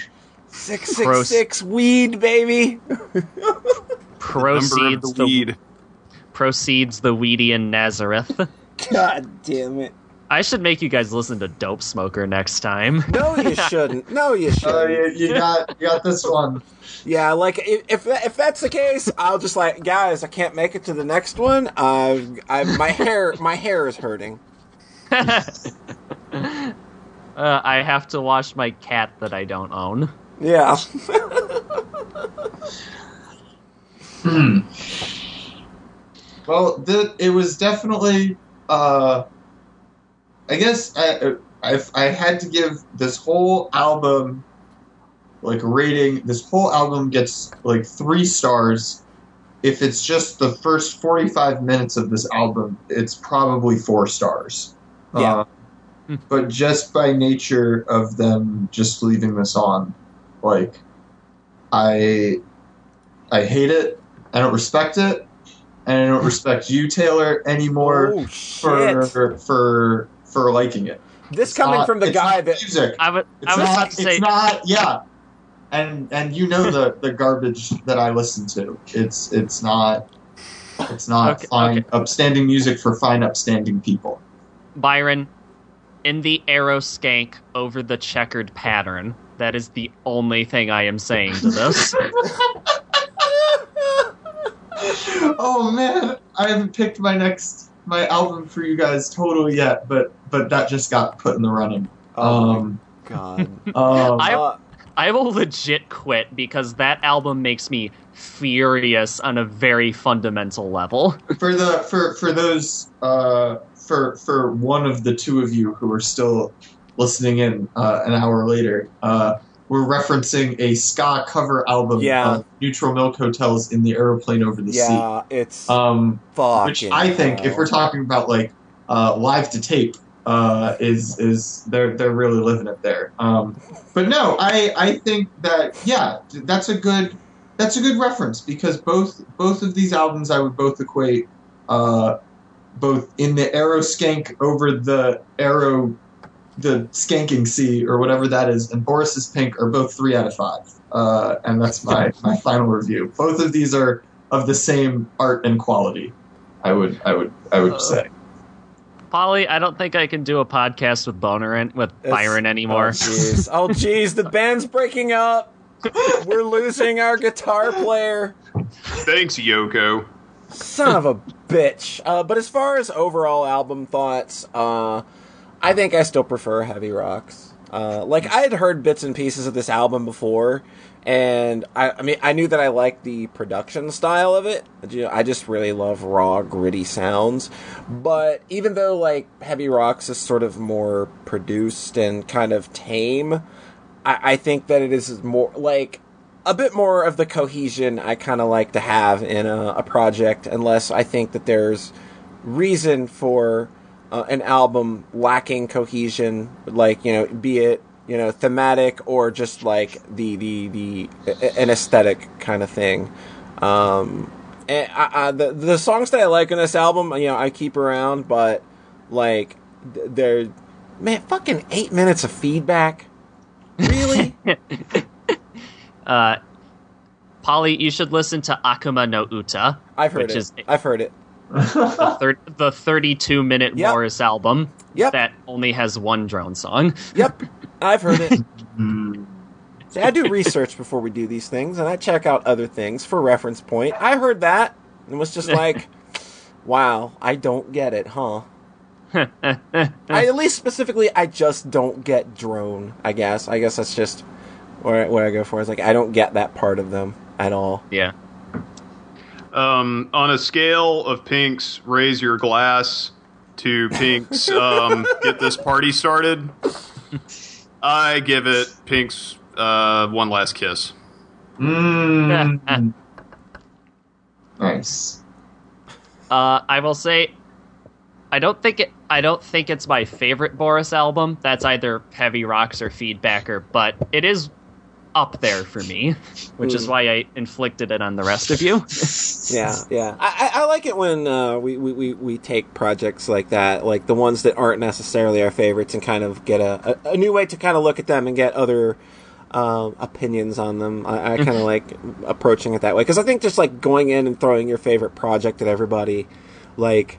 Six six six weed, baby. [LAUGHS] Proceeds the the, weed. proceeds the Weedian Nazareth. [LAUGHS] God damn it. I should make you guys listen to Dope Smoker next time. [LAUGHS] No, you [LAUGHS] shouldn't. No, you Oh, shouldn't. you, you got you got this one. Yeah, like if if, if that's the case, I'll just like guys, I can't make it to the next one. Uh, I my [LAUGHS] hair my hair is hurting. uh, I have to wash my cat that I don't own. Yeah. Hmm. Well, the, it was definitely. Uh, I guess I, I I had to give this whole album like a rating. This whole album gets like three stars. If it's just the first forty-five minutes of this album, it's probably four stars. Yeah. Uh, but just by nature of them just leaving this on, like, I I hate it. I don't respect it, and I don't [LAUGHS] respect you, Taylor, anymore oh for for for liking it. This It's coming not- from the it's guy not that music. I would. It's I was not. about to say. It's not. Yeah, and and you know the the garbage that I listen to. It's it's not. It's not Okay, fine, okay. upstanding music for fine, upstanding people. Byron, in the arrow skank over the checkered pattern. That is the only thing I am saying to this. [LAUGHS] [LAUGHS] oh man, I haven't picked my next my album for you guys totally yet, but but that just got put in the running. Oh Um, my god. [LAUGHS] um, I- Uh, I will legit quit because that album makes me furious on a very fundamental level. [LAUGHS] for the for for those uh, for for one of the two of you who are still listening in uh, an hour later, uh, we're referencing a ska cover album. Yeah. of Neutral Milk Hotels in the aeroplane over the sea. yeah, it's Um, fucking. which I think, if we're talking about like uh, live to tape, uh, is is they're they're really living it there. Um, but no, I I think that yeah, that's a good that's a good reference because both both of these albums I would both equate uh, both in the arrow skank over the arrow the skanking sea or whatever that is and Boris's pink are both three out of five. Uh, and that's my my final review. Both of these are of the same art and quality I would I would I would Uh, say Polly, I don't think I can do a podcast with Boner and with It's- Byron anymore. Oh jeez. Oh jeez, the band's breaking up. We're losing our guitar player. Thanks, Yoko. Son of a bitch. Uh, but as far as overall album thoughts, uh, I think I still prefer Heavy Rocks. Uh, like I had heard bits and pieces of this album before, and I, I mean I knew that I liked the production style of it. I just really love raw, gritty sounds. But even though like Heavy Rocks is sort of more produced and kind of tame, I, I think that it is more like a bit more of the cohesion I kind of like to have in a, a project, unless I think that there's reason for uh, an album lacking cohesion, like you know, be it you know thematic or just like the the the an aesthetic kind of thing. Um, and I, I, the the songs that I like on this album, you know, I keep around, but like they're man, fucking eight minutes of feedback. Really? [LAUGHS] Uh, Polly, you should listen to Akuma no Uta, I've heard Which it. is- I've heard it. The, thir- the 32 minute Yep. Boris album Yep. that only has one drone song. Yep, I've heard it. [LAUGHS] See, I do research before we do these things, and I check out other things for reference point. I heard that and was just like, [LAUGHS] "Wow, I don't get it, huh?" I, at least specifically, I just don't get drone. I guess. I guess that's just where, where I go for. It's like I don't get that part of them at all. yeah. Um, on a scale of Pink's "Raise Your Glass" to Pink's um, "Get This Party Started," I give it Pink's uh, "One Last Kiss." Mm. nice. Uh, I will say, I don't think it. I don't think it's my favorite Boris album. That's either Heavy Rocks or Feedbacker, but it is up there for me, which is Hmm. why I inflicted it on the rest of you. [LAUGHS] Yeah, yeah. I, I I like it when uh, we, we, we, we take projects like that, like the ones that aren't necessarily our favorites, and kind of get a, a, a new way to kind of look at them and get other um, opinions on them. I, I kind of like approaching it that way because I think just like going in and throwing your favorite project at everybody, like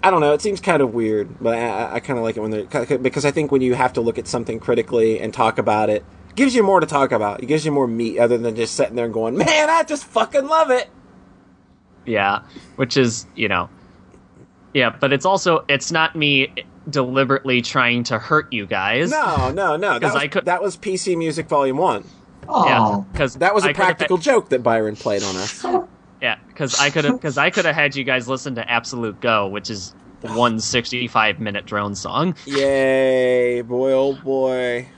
I don't know, it seems kind of weird, but I, I- I kind of like it when they're because I think when you have to look at something critically and talk about it. It Gives you more to talk about. It gives you more meat other than just sitting there and going, "Man, I just fucking love it." yeah, which is you know, yeah, but it's also it's not me deliberately trying to hurt you guys. No, no, no. Because I could- that was PC Music Volume One. Yeah, Oh, because That was a practical joke that Byron played on us. [LAUGHS] Yeah, because I could have because I could have had you guys listen to Absolutego, which is one 65 minute drone song, Yay, boy, oh boy.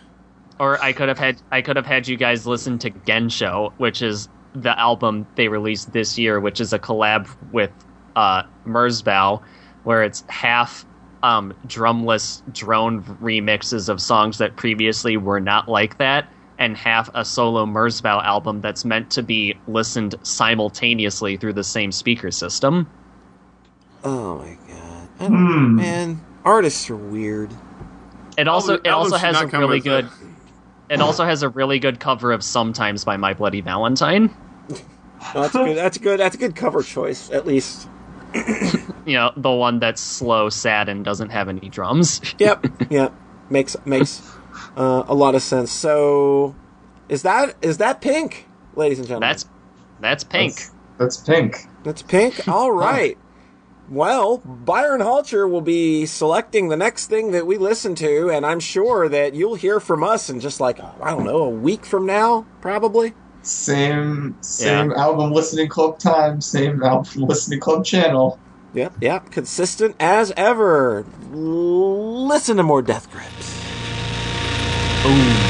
Or I could have had I could have had you guys listen to Gensho, which is the album they released this year, which is a collab with uh, Merzbow, where it's half um, drumless drone remixes of songs that previously were not like that, and half a solo Merzbow album that's meant to be listened simultaneously through the same speaker system. Oh my god. I don't, Hmm. Man, artists are weird. It also it also has a really good that. It also has a really good cover of Sometimes by My Bloody Valentine. [LAUGHS] No, that's good. That's good. That's a good cover choice, at least. [COUGHS] You know, the one that's slow, sad, and doesn't have any drums. [LAUGHS] Yep. yep. Makes makes uh, a lot of sense. So, is that is that pink, ladies and gentlemen? That's that's pink. That's, that's pink. That's pink. All [LAUGHS] right. Well, Byron Halcher will be selecting the next thing that we listen to, and I'm sure that you'll hear from us in just like I don't know a week from now, probably. Same same album listening club time, same album [LAUGHS] listening club channel. Yep, yep. Consistent as ever. Listen to more Death Grips. Boom.